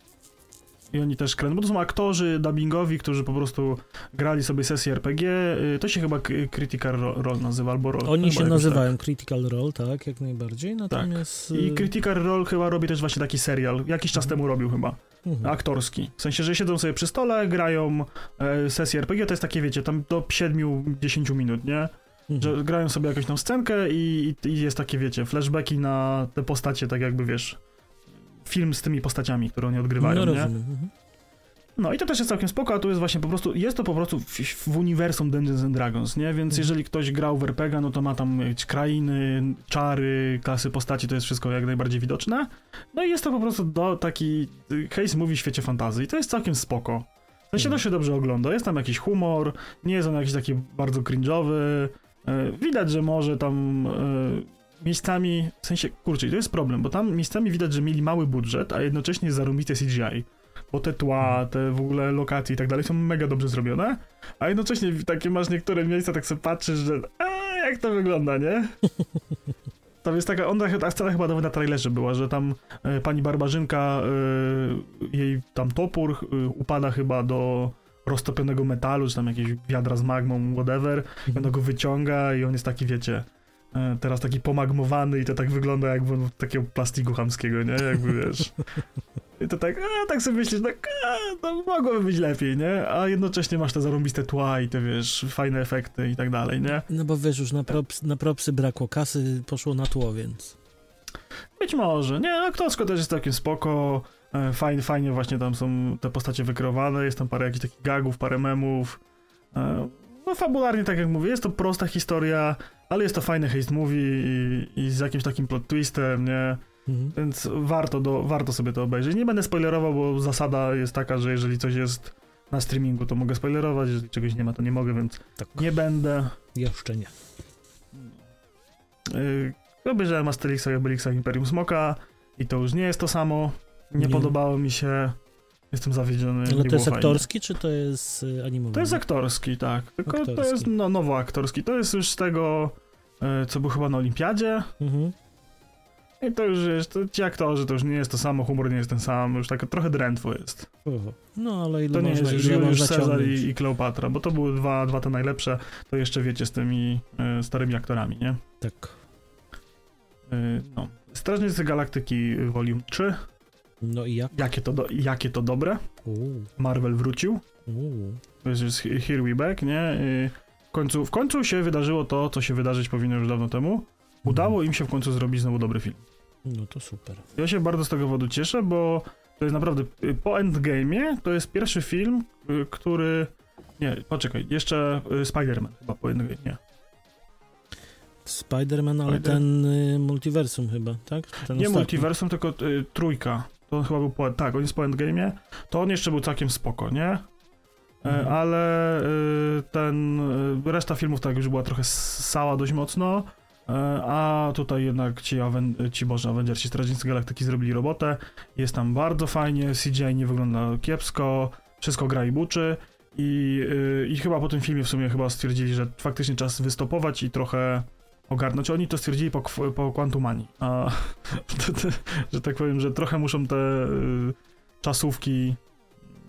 I oni też kręcą, bo to są aktorzy dubbingowi, którzy po prostu grali sobie sesję RPG. Y, to się chyba Critical Ro- Role nazywa, albo Role. Oni się jakoś nazywają Critical Role, tak, jak najbardziej, natomiast... Tak. I Critical Role chyba robi też właśnie taki serial. Jakiś czas Mhm. temu robił chyba. mhm. Aktorski. W sensie, że siedzą sobie przy stole, grają e, sesję RPG, to jest takie, wiecie, tam do 7-10 minut, nie? Mhm. Że grają sobie jakąś tam scenkę i, i jest takie, wiecie, flashbacki na te postacie, tak jakby, wiesz, film z tymi postaciami, które oni odgrywają, no, nie? Mhm. No i to też jest całkiem spoko, a tu jest właśnie po prostu, jest to po prostu w, w uniwersum Dungeons and Dragons, nie? Więc mhm. jeżeli ktoś grał w RPG, no to ma tam krainy, czary, klasy postaci, to jest wszystko jak najbardziej widoczne. No i jest to po prostu do taki case movie w świecie fantazji i to jest całkiem spoko. W sensie to mhm. się dobrze ogląda, jest tam jakiś humor, nie jest on jakiś taki bardzo cringe'owy, e, widać, że może tam e, miejscami, w sensie, kurczę, to jest problem, bo tam miejscami widać, że mieli mały budżet, a jednocześnie zarobite CGI bo te tła, te w ogóle lokacje i tak dalej są mega dobrze zrobione, a jednocześnie takie masz niektóre miejsca, tak sobie patrzysz, że a, jak to wygląda, nie? Tam jest taka, ona, ta scena chyba nawet na trailerze była, że tam e, pani barbarzynka, e, jej tam topór e, upada chyba do roztopionego metalu, czy tam jakieś wiadra z magmą, whatever, i ona go wyciąga i on jest taki, wiecie, teraz taki pomagmowany i to tak wygląda jakby takiego plastiku chamskiego, nie? Jakby, wiesz... I to tak, a, tak sobie myślisz, tak, a, to mogłoby być lepiej, nie? A jednocześnie masz te zarąbiste tła i te, wiesz, fajne efekty i tak dalej, nie? No bo wiesz, już na, props, na propsy brakło kasy, poszło na tło, więc... Być może, nie, aktorsko też jest takim spoko, e, fajnie, fajnie właśnie tam są te postacie wykreowane, jest tam parę jakichś takich gagów, parę memów, e, no fabularnie, tak jak mówię, jest to prosta historia, ale jest to fajny heist movie i, i z jakimś takim plot twistem, nie? Mhm. Więc warto, do, warto sobie to obejrzeć. Nie będę spoilerował, bo zasada jest taka, że jeżeli coś jest na streamingu, to mogę spoilerować, jeżeli czegoś nie ma, to nie mogę, więc tak. nie będę. Jeszcze nie. Yy, obejrzałem Asterixa i Obelixa Imperium Smoka i to już nie jest to samo. Nie, nie. podobało mi się. Jestem zawiedziony. Ale to jest aktorski, czy to jest y, animowany? To jest aktorski, tak. Tylko aktorski. to jest no, nowo aktorski. To jest już z tego, y, co był chyba na Olimpiadzie. Mhm. I to już jest, to ci aktorzy, to już nie jest to samo, humor nie jest ten sam, już tak trochę drętwo jest. No, ale ile To nie można, jest już, już Cezar i, i Kleopatra, bo to były dwa, dwa te najlepsze, to jeszcze wiecie z tymi e, starymi aktorami, nie? Tak. E, no. Strażnicy Galaktyki Volume 3. No i jak? Jakie to, do, jakie to dobre. Marvel wrócił. To jest Here We Back, nie? E, w końcu, w końcu się wydarzyło to, co się wydarzyć powinno już dawno temu. Udało im się w końcu zrobić znowu dobry film. No to super. Ja się bardzo z tego powodu cieszę, bo to jest naprawdę y, po Endgame'ie to jest pierwszy film, y, który... Nie, poczekaj, jeszcze y, Spider-Man chyba po Endgame'ie, nie. Spider-Man, ale Spider ten y, multiversum chyba, tak? Ten nie ostatni. multiversum, tylko y, trójka. To on chyba był po... Tak, on jest po Endgame'ie. To on jeszcze był całkiem spoko, nie? E, mhm. Ale y, ten... reszta filmów tak już była trochę sała dość mocno. E, a tutaj jednak ci, Aven ci Boże Avengersi Strażnicy Galaktyki zrobili robotę. Jest tam bardzo fajnie, CGI nie wygląda kiepsko, wszystko gra i buczy. I, I chyba po tym filmie w sumie chyba stwierdzili, że faktycznie czas wystopować i trochę ogarnąć. Oni to stwierdzili po, po Quantumani. A, że tak powiem, że trochę muszą te y, czasówki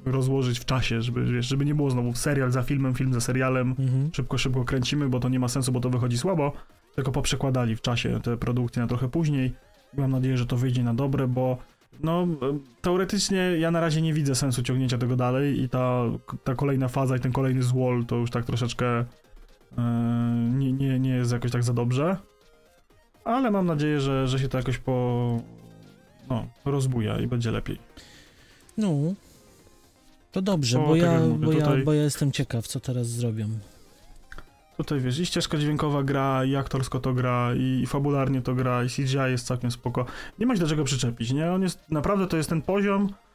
rozłożyć w czasie, żeby, wiesz, żeby nie było znowu serial za filmem, film za serialem, mhm. szybko, szybko kręcimy, bo to nie ma sensu, bo to wychodzi słabo, tylko poprzekładali w czasie te produkcje na trochę później. Mam nadzieję, że to wyjdzie na dobre, bo no, teoretycznie ja na razie nie widzę sensu ciągnięcia tego dalej i ta, ta kolejna faza i ten kolejny złol to już tak troszeczkę nie, nie, nie jest jakoś tak za dobrze. Ale mam nadzieję, że, że się to jakoś po... no, rozbuja i będzie lepiej. No, to dobrze, bo, ja, mówię, bo, tutaj... ja, bo ja jestem ciekaw, co teraz zrobią. Tutaj wiesz, i ścieżka dźwiękowa gra, i aktorsko to gra, i fabularnie to gra, i CGI jest całkiem spoko. Nie ma się do czego przyczepić, nie? On jest, naprawdę to jest ten poziom, e,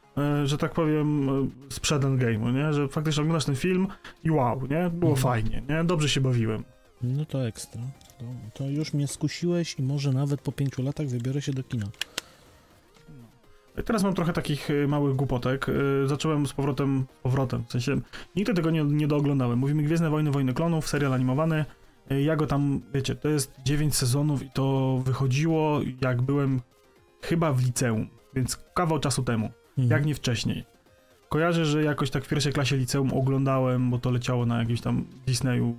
że tak powiem, e, sprzed game'u, nie? Że faktycznie oglądasz ten film i wow, nie? Było mhm. fajnie, nie? Dobrze się bawiłem. No to ekstra. To, to już mnie skusiłeś i może nawet po pięciu latach wybiorę się do kina. Teraz mam trochę takich y, małych głupotek. Zacząłem z powrotem, powrotem, w sensie nigdy tego nie, nie dooglądałem. Mówimy Gwiezdne Wojny, Wojny Klonów, serial animowany. Ja go tam, wiecie, to jest 9 sezonów i to wychodziło jak byłem chyba w liceum, więc kawał czasu temu, mhm. jak nie wcześniej. Kojarzę, że jakoś tak w pierwszej klasie liceum oglądałem, bo to leciało na jakimś tam Disneyu,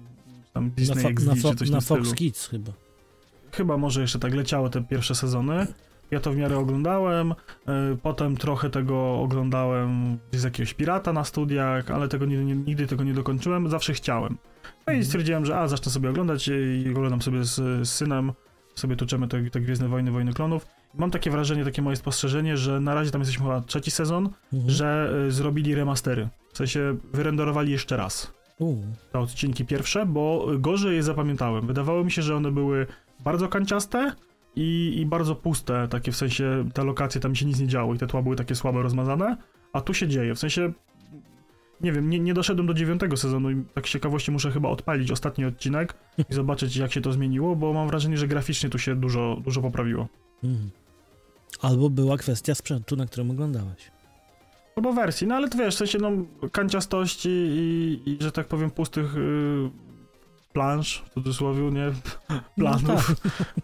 tam Disney na XD na czy coś Na Fox Kids chyba. Chyba może jeszcze tak leciało te pierwsze sezony. Ja to w miarę oglądałem, y, potem trochę tego oglądałem z jakiegoś pirata na studiach, ale tego nigdy, nigdy tego nie dokończyłem, zawsze chciałem. No i Mhm. stwierdziłem, że a, zacznę sobie oglądać i oglądam sobie z, z synem, sobie tuczemy te, te Gwiezdne Wojny, Wojny Klonów. Mam takie wrażenie, takie moje spostrzeżenie, że na razie tam jesteśmy chyba trzeci sezon, Mhm. że y, zrobili remastery. W sensie wyrenderowali jeszcze raz U, te odcinki pierwsze, bo gorzej je zapamiętałem. Wydawało mi się, że one były bardzo kanciaste i, i bardzo puste, takie w sensie te lokacje, tam się nic nie działo i te tła były takie słabe rozmazane, a tu się dzieje, w sensie nie wiem, nie, nie doszedłem do dziewiątego sezonu i tak z ciekawości muszę chyba odpalić ostatni odcinek i zobaczyć jak się to zmieniło, bo mam wrażenie, że graficznie tu się dużo, dużo poprawiło. mhm. Albo była kwestia sprzętu, na którym oglądałeś. Albo wersji, no ale to wiesz, w sensie no kanciastości i, i że tak powiem pustych y, plansz, w cudzysłowie, nie? Planów. No tak.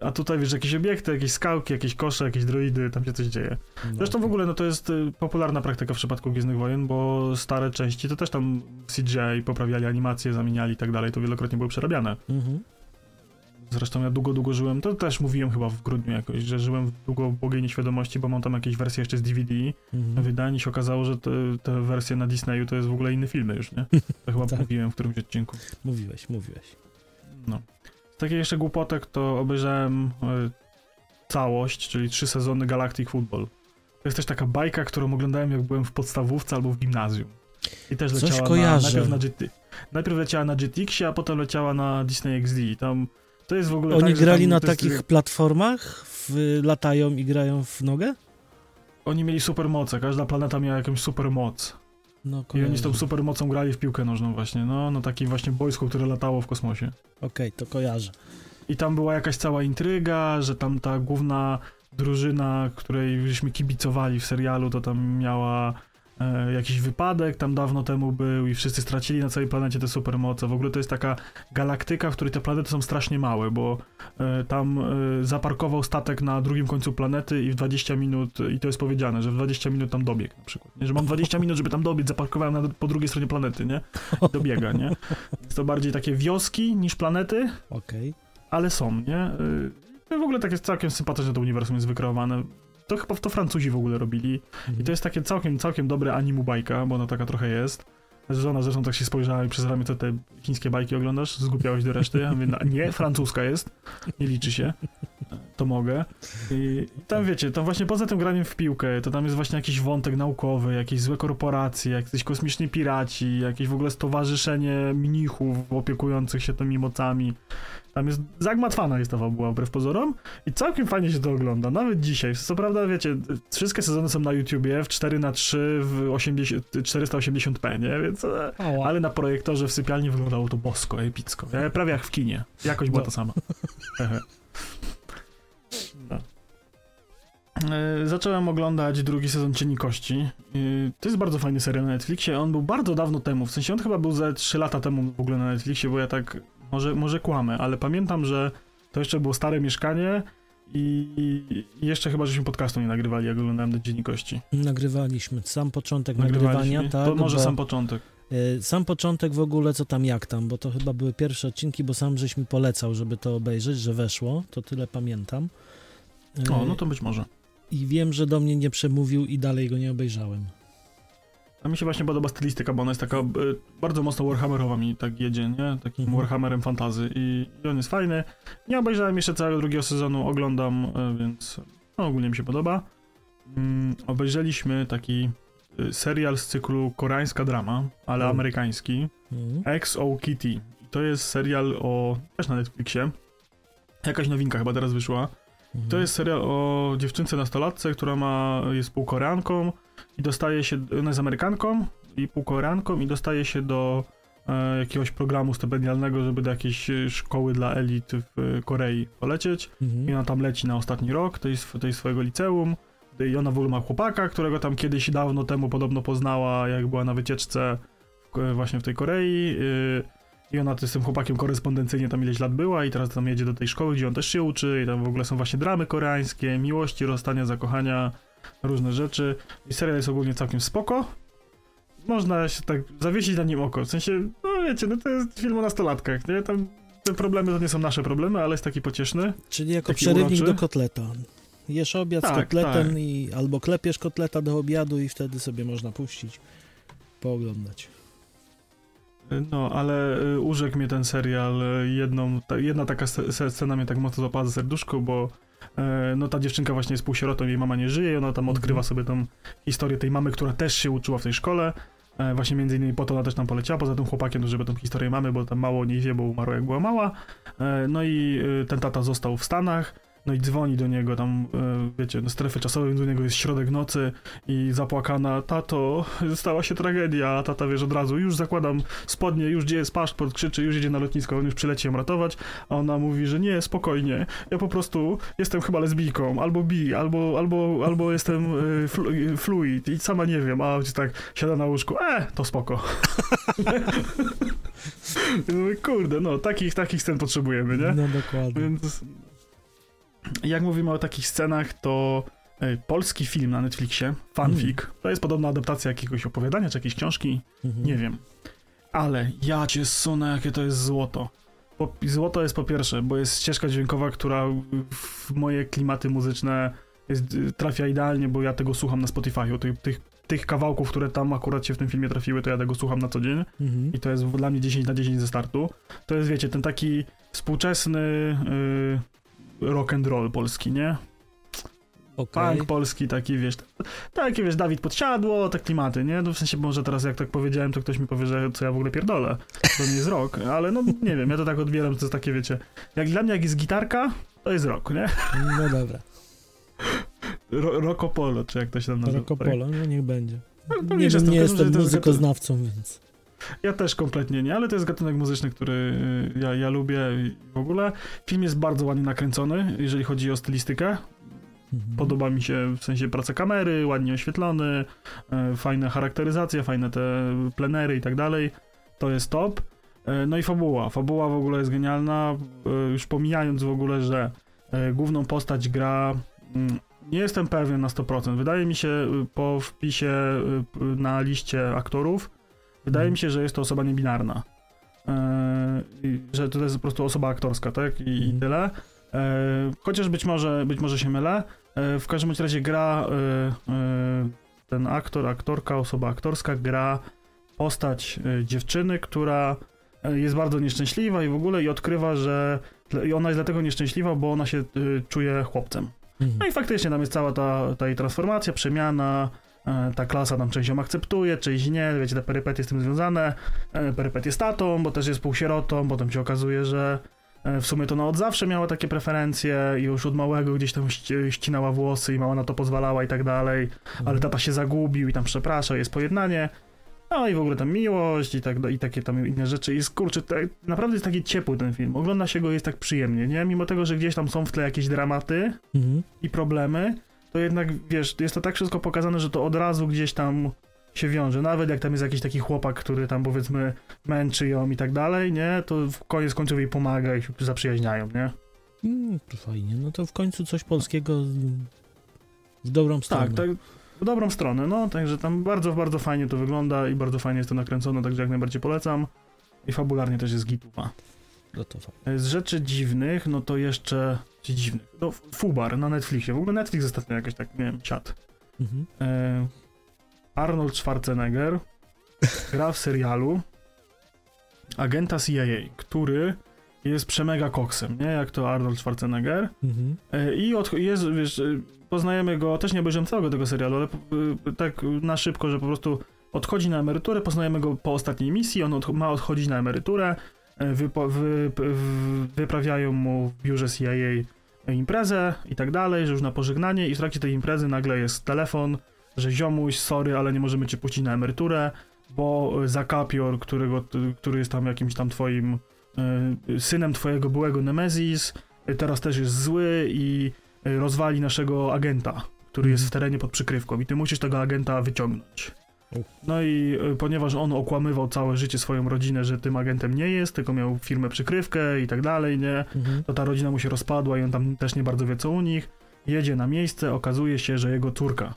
A tutaj wiesz, jakieś obiekty, jakieś skałki, jakieś kosze, jakieś droidy, tam się coś dzieje. No. Zresztą w ogóle no to jest y, popularna praktyka w przypadku Gwiezdnych Wojen, bo stare części to też tam CGI poprawiali animacje, zamieniali i tak dalej, to wielokrotnie były przerabiane. Mhm. Zresztą ja długo, długo żyłem, to też mówiłem chyba w grudniu jakoś, że żyłem długo w błogiej nieświadomości, bo mam tam jakieś wersje jeszcze z DVD Mhm. wydań i się okazało, że te, te wersje na Disneyu to jest w ogóle inny film już, nie? To chyba Tak. mówiłem w którymś odcinku. Mówiłeś, mówiłeś. No. Z takich jeszcze głupotek to obejrzałem e, całość, czyli trzy sezony Galactic Football. To jest też taka bajka, którą oglądałem jak byłem w podstawówce albo w gimnazjum. I też Coś leciała na, kojarzę. najpierw na GT, najpierw leciała na GTX-ie, a potem leciała na Disney XD. I Tam to jest w ogóle Oni tak, grali na to jest- takich platformach, w, latają i grają w nogę? Oni mieli supermoce, każda planeta miała jakąś supermoc. No, I oni z tą supermocą grali w piłkę nożną właśnie, no, no takim właśnie boisku, które latało w kosmosie. Okej, to kojarzę. I tam była jakaś cała intryga, że tam ta główna drużyna, której żeśmy kibicowali w serialu, to tam miała e, jakiś wypadek, tam dawno temu był i wszyscy stracili na całej planecie te supermoce. W ogóle to jest taka galaktyka, w której te planety są strasznie małe, bo e, tam e, zaparkował statek na drugim końcu planety i w 20 minut, i to jest powiedziane, że w 20 minut tam dobiegł na przykład. Nie? Że mam 20 minut, żeby tam dobiec, zaparkowałem na, po drugiej stronie planety, nie? Dobiega, nie? Jest to bardziej takie wioski niż planety, Okej. ale są, nie? Y, W ogóle takie całkiem sympatyczne to uniwersum jest wykreowane. To chyba to Francuzi w ogóle robili. I to jest takie całkiem, całkiem dobre animu bajka, bo ona taka trochę jest. Żona zresztą tak się spojrzała i przez ramię, co te chińskie bajki oglądasz? Zgubiałeś do reszty? Ja mówię, no, nie, francuska jest, nie liczy się. To mogę. I tam wiecie, tam właśnie poza tym graniem w piłkę, to tam jest właśnie jakiś wątek naukowy, jakieś złe korporacje, jakieś kosmiczni piraci, jakieś w ogóle stowarzyszenie mnichów opiekujących się tymi mocami. Tam jest zagmatwana jest ta fabuła wbrew pozorom i całkiem fajnie się to ogląda, nawet dzisiaj. Co prawda, wiecie, wszystkie sezony są na YouTubie w 4 na 3 w 80, 480p, nie? Więc, e, ale na projektorze w sypialni wyglądało to bosko, epicko. Prawie jak w kinie. Jakość była No. ta sama. Zacząłem oglądać drugi sezon Cieni Kości. E, To jest bardzo fajny serial na Netflixie. On był bardzo dawno temu, w sensie on chyba był ze 3 lata temu w ogóle na Netflixie, bo ja tak, może, może kłamę, ale pamiętam, że to jeszcze było stare mieszkanie i, i jeszcze chyba żeśmy podcastu nie nagrywali, jak oglądałem do Dzienni Kości. Nagrywaliśmy sam początek nagrywania, tak? To może bo, sam początek. y, sam początek w ogóle, co tam, jak tam, bo to chyba były pierwsze odcinki, bo sam żeś mi polecał, żeby to obejrzeć, że weszło, to tyle pamiętam. O, no to być może. I wiem, że do mnie nie przemówił i dalej go nie obejrzałem. A mi się właśnie podoba stylistyka, bo ona jest taka e, bardzo mocno Warhammerowa mi tak jedzie, nie? Takim Mhm. Warhammerem fantazy i, i on jest fajny. Nie obejrzałem jeszcze całego drugiego sezonu, oglądam, e, więc no, ogólnie mi się podoba. Mm, obejrzeliśmy taki e, serial z cyklu koreańska drama, ale O. amerykański, Mhm. XO Kitty. To jest serial o, też na Netflixie, jakaś nowinka chyba teraz wyszła. Mhm. To jest serial o dziewczynce nastolatce, która ma, jest półkoreanką i dostaje się, ona jest Amerykanką i półkoreanką i dostaje się do e, jakiegoś programu stypendialnego, żeby do jakiejś e, szkoły dla elit w e, Korei polecieć. Mhm. I ona tam leci na ostatni rok tej, tej swojego liceum. I ona w ogóle ma chłopaka, którego tam kiedyś dawno temu podobno poznała, jak była na wycieczce w, Ko- właśnie w tej Korei. y, I ona z tym chłopakiem korespondencyjnie tam ileś lat była i teraz tam jedzie do tej szkoły, gdzie on też się uczy i tam w ogóle są właśnie dramy koreańskie, miłości, rozstania, zakochania, różne rzeczy. I serial jest ogólnie całkiem spoko. Można się tak zawiesić na nim oko. W sensie, no wiecie, no to jest film o nastolatkach, nie? Tam te problemy to nie są nasze problemy, ale jest taki pocieszny. Czyli jako przerywnik uroczy. do kotleta. Jesz obiad z Tak, kotletem tak. i albo klepiesz kotleta do obiadu i wtedy sobie można puścić, pooglądać. No, ale y, urzekł mnie ten serial y, jedną, ta, jedna taka scena mnie tak mocno złapała za serduszko, bo e, no ta dziewczynka właśnie jest półsierotą, jej mama nie żyje i ona tam Mhm. odkrywa sobie tą historię tej mamy, która też się uczyła w tej szkole. E, właśnie między innymi po to ona też tam poleciała, poza tym chłopakiem, to żeby tą historię mamy, bo tam mało o niej wie, bo umarła jak była mała. E, no i y, ten tata został w Stanach, no i dzwoni do niego tam, e, wiecie, do strefy czasowej, do niego jest środek nocy i zapłakana, tato, stała się tragedia, a tata wiesz od razu, już zakładam spodnie, już gdzie jest paszport, krzyczy, już idzie na lotnisko, on już przyleci ją ratować, a ona mówi, że nie, spokojnie, ja po prostu jestem chyba lesbijką, albo bi, albo, albo, albo jestem y, flu, fluid i sama nie wiem, a tak siada na łóżku, e, to spoko. Kurde, no, takich, takich scen potrzebujemy, nie? No dokładnie. Więc jak mówimy o takich scenach, to e, polski film na Netflixie, Fanfic, to jest podobna adaptacja jakiegoś opowiadania czy jakiejś książki, Mhm. nie wiem. Ale ja cię sunę, jakie to jest złoto. Po, złoto jest po pierwsze, bo jest ścieżka dźwiękowa, która w moje klimaty muzyczne jest, y, trafia idealnie, bo ja tego słucham na Spotify'u. Tych, tych, tych kawałków, które tam akurat się w tym filmie trafiły, to ja tego słucham na co dzień. Mhm. I to jest dla mnie 10 na 10 ze startu. To jest, wiecie, ten taki współczesny y, rock and roll polski, nie? Okej. Punk polski, taki, wiesz, taki, wiesz, Dawid Podsiadło, te klimaty, nie? No w sensie może teraz jak tak powiedziałem, to ktoś mi powie, że co ja w ogóle pierdolę. To nie jest rock, ale no nie wiem, ja to tak odbieram, to jest takie, wiecie, jak dla mnie jak jest gitarka, to jest rock, nie? No dobra. Ro Rockopolo, czy jak to się tam nazywa. Rokopolo, no niech będzie. No, Nie, nie każdym jestem muzykoznawcą, więc... Ja też kompletnie nie, ale to jest gatunek muzyczny, który y, ja, ja lubię w ogóle. Film jest bardzo ładnie nakręcony, jeżeli chodzi o stylistykę. Mhm. Podoba mi się w sensie praca kamery, ładnie oświetlony, y, fajna charakteryzacja, fajne te plenery i tak dalej. To jest top. Y, No i fabuła. Fabuła w ogóle jest genialna. Już pomijając w ogóle, że główną postać gra. mm, Nie jestem pewien na 100%. Wydaje mi się po wpisie na liście aktorów, wydaje mi się, że jest to osoba niebinarna. E, że to jest po prostu osoba aktorska, tak? I, i Mhm. tyle. E, chociaż być może, być może się mylę. E, w każdym razie gra ten aktor, aktorka, osoba aktorska gra postać dziewczyny, która jest bardzo nieszczęśliwa i w ogóle i odkrywa, że i ona jest dlatego nieszczęśliwa, bo ona się czuje chłopcem. Mhm. No i faktycznie tam jest cała ta, ta jej transformacja, przemiana, ta klasa tam część ją akceptuje, część nie, wiecie, te perypetie z tym związane, e, perypetie z tatą, bo też jest półsierotą, potem się okazuje, że e, w sumie to ona od zawsze miała takie preferencje i już od małego gdzieś tam ści- ścinała włosy i mama na to pozwalała i tak dalej, ale tata się zagubił i tam przeprasza, jest pojednanie. No i w ogóle tam miłość i, tak, i takie tam inne rzeczy. Jest kurczę, tak, naprawdę jest taki ciepły ten film. Ogląda się go jest tak przyjemnie, nie? Mimo tego, że gdzieś tam są w tle jakieś dramaty, Mhm. i problemy, to jednak, wiesz, jest to tak wszystko pokazane, że to od razu gdzieś tam się wiąże. Nawet jak tam jest jakiś taki chłopak, który tam powiedzmy męczy ją i tak dalej, nie? To w koniec końców jej pomaga i się zaprzyjaźniają, nie? Mm, fajnie. No to w końcu coś polskiego w dobrą stronę. Tak, tak. W dobrą stronę, no, także tam bardzo, bardzo fajnie to wygląda i bardzo fajnie jest to nakręcone, także jak najbardziej polecam. I fabularnie też jest gituwa. Fajnie. Z rzeczy dziwnych, no to jeszcze... Dziwnych? No, Fubar na Netflixie. W ogóle Netflix ostatnio jakoś tak, nie wiem, siat. Mhm. E, Arnold Schwarzenegger gra w serialu agenta CIA, który jest przemega koksem, nie? Jak to Arnold Schwarzenegger. Mhm. E, I od, jest, wiesz, e, poznajemy go, też nie obejrzałem całego tego serialu, ale e, tak na szybko, że po prostu odchodzi na emeryturę, poznajemy go po ostatniej misji, on od, ma odchodzić na emeryturę, e, wypo, wy, w- wyprawiają mu w biurze CIA imprezę i tak dalej, że już na pożegnanie i w trakcie tej imprezy nagle jest telefon, że ziomuś, sorry, ale nie możemy cię puścić na emeryturę, bo e, Zakapior, którego, który jest tam jakimś tam twoim e, synem twojego byłego Nemezis, e, teraz też jest zły i rozwali naszego agenta, który jest w terenie pod przykrywką i ty musisz tego agenta wyciągnąć. No i e, ponieważ on okłamywał całe życie swoją rodzinę, że tym agentem nie jest, tylko miał firmę przykrywkę i tak dalej, nie? Mhm. to ta rodzina mu się rozpadła i on tam też nie bardzo wie co u nich. Jedzie na miejsce, okazuje się, że jego córka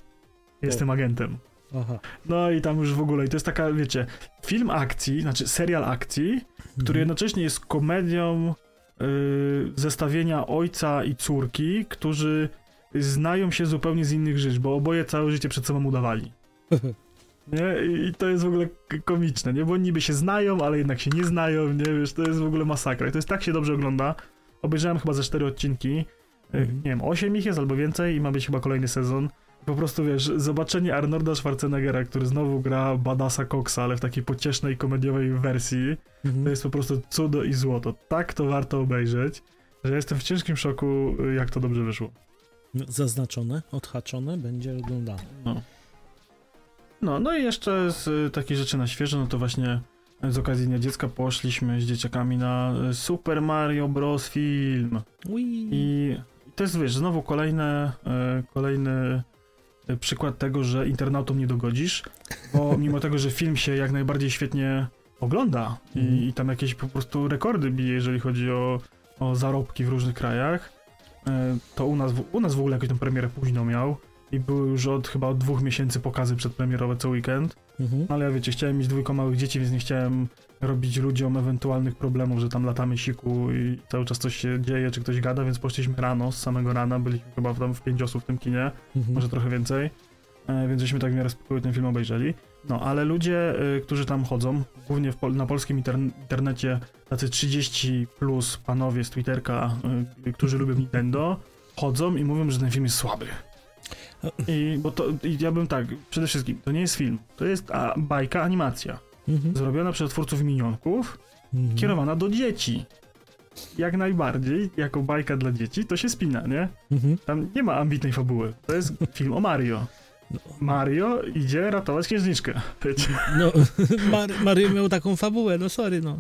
jest O. tym agentem. Aha. No i tam już w ogóle, i to jest taka, wiecie, film akcji, znaczy serial akcji, który Mhm. jednocześnie jest komedią yy, zestawienia ojca i córki, którzy znają się zupełnie z innych rzeczy, bo oboje całe życie przed sobą udawali. Nie? I to jest w ogóle komiczne, nie? Bo niby się znają, ale jednak się nie znają, nie? Wiesz, to jest w ogóle masakra. I to jest tak się dobrze ogląda. Obejrzałem chyba ze cztery odcinki. Mhm. Nie wiem, osiem ich jest albo więcej i ma być chyba kolejny sezon. Po prostu wiesz, zobaczenie Arnolda Schwarzeneggera, który znowu gra Badasa Coxa, ale w takiej pociesznej, komediowej wersji, mhm. to jest po prostu cudo i złoto. Tak to warto obejrzeć, że jestem w ciężkim szoku, jak to dobrze wyszło. No, zaznaczone, odhaczone, będzie oglądane. No. No, no i jeszcze z takich rzeczy na świeżo, no to właśnie z okazji Dnia Dziecka poszliśmy z dzieciakami na Super Mario Bros. film. Ui. I to jest, wiesz, znowu kolejne, e, kolejny przykład tego, że internautom nie dogodzisz, bo mimo tego, że film się jak najbardziej świetnie ogląda i, mm. i tam jakieś po prostu rekordy bije, jeżeli chodzi o, o zarobki w różnych krajach, to u nas, u nas w ogóle jakąś tam premierę późno miał i były już od chyba od dwóch miesięcy pokazy przedpremierowe co weekend. Mhm. No ale ja wiecie, chciałem mieć dwójko małych dzieci, więc nie chciałem robić ludziom ewentualnych problemów, że tam latamy siku i cały czas coś się dzieje, czy ktoś gada, więc poszliśmy rano, z samego rana, byliśmy chyba tam w pięć osób w tym kinie, mhm. może trochę więcej, e, więc żeśmy tak w miarę spokojnie ten film obejrzeli. No, ale ludzie, y, którzy tam chodzą, głównie pol na polskim internecie, tacy 30 plus panowie z Twitterka, y, którzy lubią Nintendo, chodzą i mówią, że ten film jest słaby. I, bo to, i ja bym tak, przede wszystkim, to nie jest film, to jest a, bajka, animacja. Mhm. Zrobiona przez twórców minionków, mhm. kierowana do dzieci. Jak najbardziej, jako bajka dla dzieci, to się spina, nie? Mhm. Tam nie ma ambitnej fabuły. To jest film o Mario. No. Mario idzie ratować księżniczkę. No, Mar Mario miał taką fabułę, no sorry, no.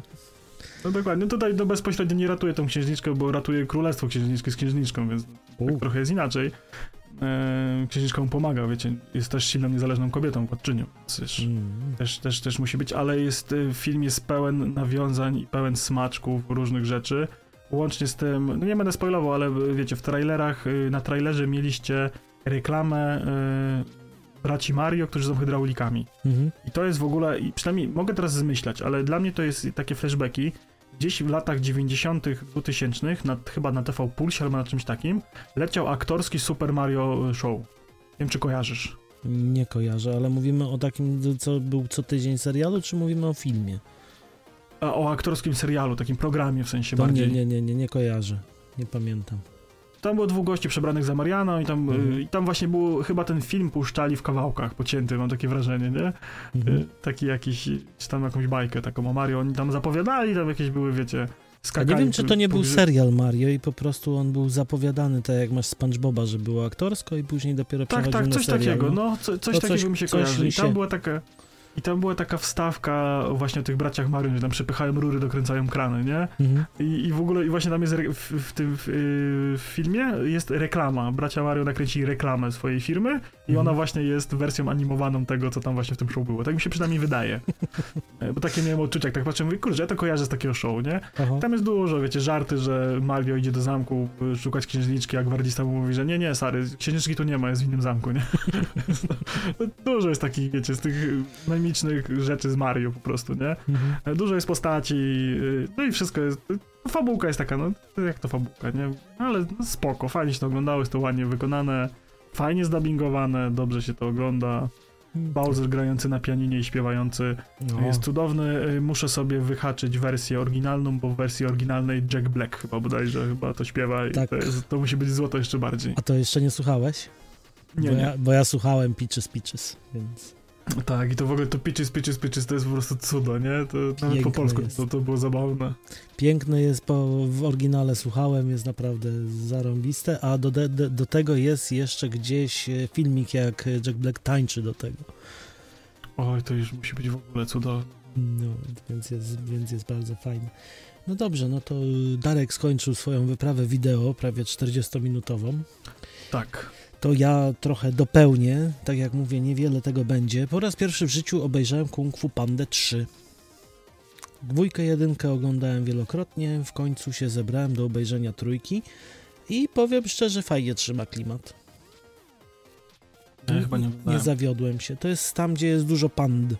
No dokładnie, no tutaj no bezpośrednio nie ratuje tą księżniczkę, bo ratuje królestwo księżniczki z księżniczką, więc tak trochę jest inaczej e, księżniczka mu pomaga, wiecie, jest też silną, niezależną kobietą, władczynią, też, mm. też, też, też musi być, ale jest, e, film jest pełen nawiązań i pełen smaczków różnych rzeczy, łącznie z tym, no nie będę spoilował, ale wiecie, w trailerach, e, na trailerze mieliście reklamę y, braci Mario, którzy są hydraulikami. -hmm. I to jest w ogóle, i przynajmniej mogę teraz zmyślać, ale dla mnie to jest takie flashbacki, gdzieś w latach 90., 2000, nad, chyba na TV Pulsie albo na czymś takim, leciał aktorski Super Mario Show. Nie wiem, czy kojarzysz. Nie kojarzę, ale mówimy o takim, co był co tydzień serialu, czy mówimy o filmie? A, o aktorskim serialu, takim programie w sensie to bardziej. Nie, nie, nie, nie, nie kojarzę. Nie pamiętam. Tam było dwóch gości przebranych za Mariano i tam, mhm. i tam właśnie był, chyba ten film puszczali w kawałkach pocięty, mam takie wrażenie, nie? Mhm. Y, taki jakiś, czy tam jakąś bajkę taką o Mario, oni tam zapowiadali, tam jakieś były, wiecie, skakali. A nie wiem, czy to nie był serial Mario i po prostu on był zapowiadany, tak jak masz SpongeBoba, że było aktorsko i później dopiero tak, przechodził tak, na coś serial. takiego, no, co, coś, coś takiego mi się kojarzy. I tam była taka... I tam była taka wstawka właśnie o tych braciach Mario, że tam przepychają rury, dokręcają krany, nie? Mhm. I, I w ogóle, i właśnie tam jest w, w tym w, w, filmie jest reklama. Bracia Mario nakręcili reklamę swojej firmy i mhm. ona właśnie jest wersją animowaną tego, co tam właśnie w tym show było. Tak mi się przynajmniej wydaje. E, bo takie miałem odczucia, jak tak patrzę, mówię, kurczę, ja to kojarzę z takiego show, nie? Aha. Tam jest dużo, wiecie, żarty, że Mario idzie do zamku szukać księżniczki, a gwardzista mu mówi, że nie, nie, Sary, księżniczki tu nie ma, jest w innym zamku, nie? dużo jest takich, wiecie, z tych najmniej rzeczy z Mario po prostu, nie? Mhm. Dużo jest postaci, y, no i wszystko jest... Fabułka jest taka, no jak to fabułka, nie? Ale no, spoko, fajnie się to oglądało, jest to ładnie wykonane, fajnie zdubbingowane, dobrze się to ogląda. Bowser grający na pianinie i śpiewający no. jest cudowny. Y, muszę sobie wyhaczyć wersję oryginalną, bo w wersji oryginalnej Jack Black chyba bodajże chyba to śpiewa i tak. to, jest, to musi być złoto jeszcze bardziej. A to jeszcze nie słuchałeś? Nie, bo, nie. Ja, bo ja słuchałem Peaches Peaches, więc... Tak, i to w ogóle to Peaches, Peaches, Peaches to jest po prostu cudo, nie? To nawet po polsku to, to było zabawne. Piękny jest, po, w oryginale słuchałem, jest naprawdę zarąbiste, a do, do, do tego jest jeszcze gdzieś e, filmik, jak Jack Black tańczy do tego. Oj, to już musi być w ogóle cudowne. No, więc jest, więc jest bardzo fajny. No dobrze, no to Darek skończył swoją wyprawę wideo, prawie 40-minutową. Tak to ja trochę dopełnię. Tak jak mówię, niewiele tego będzie. Po raz pierwszy w życiu obejrzałem Kung Fu Panda 3. Dwójkę, jedynkę oglądałem wielokrotnie, w końcu się zebrałem do obejrzenia trójki i powiem szczerze, fajnie trzyma klimat. Ja chyba nie, nie zawiodłem się. To jest tam, gdzie jest dużo pand.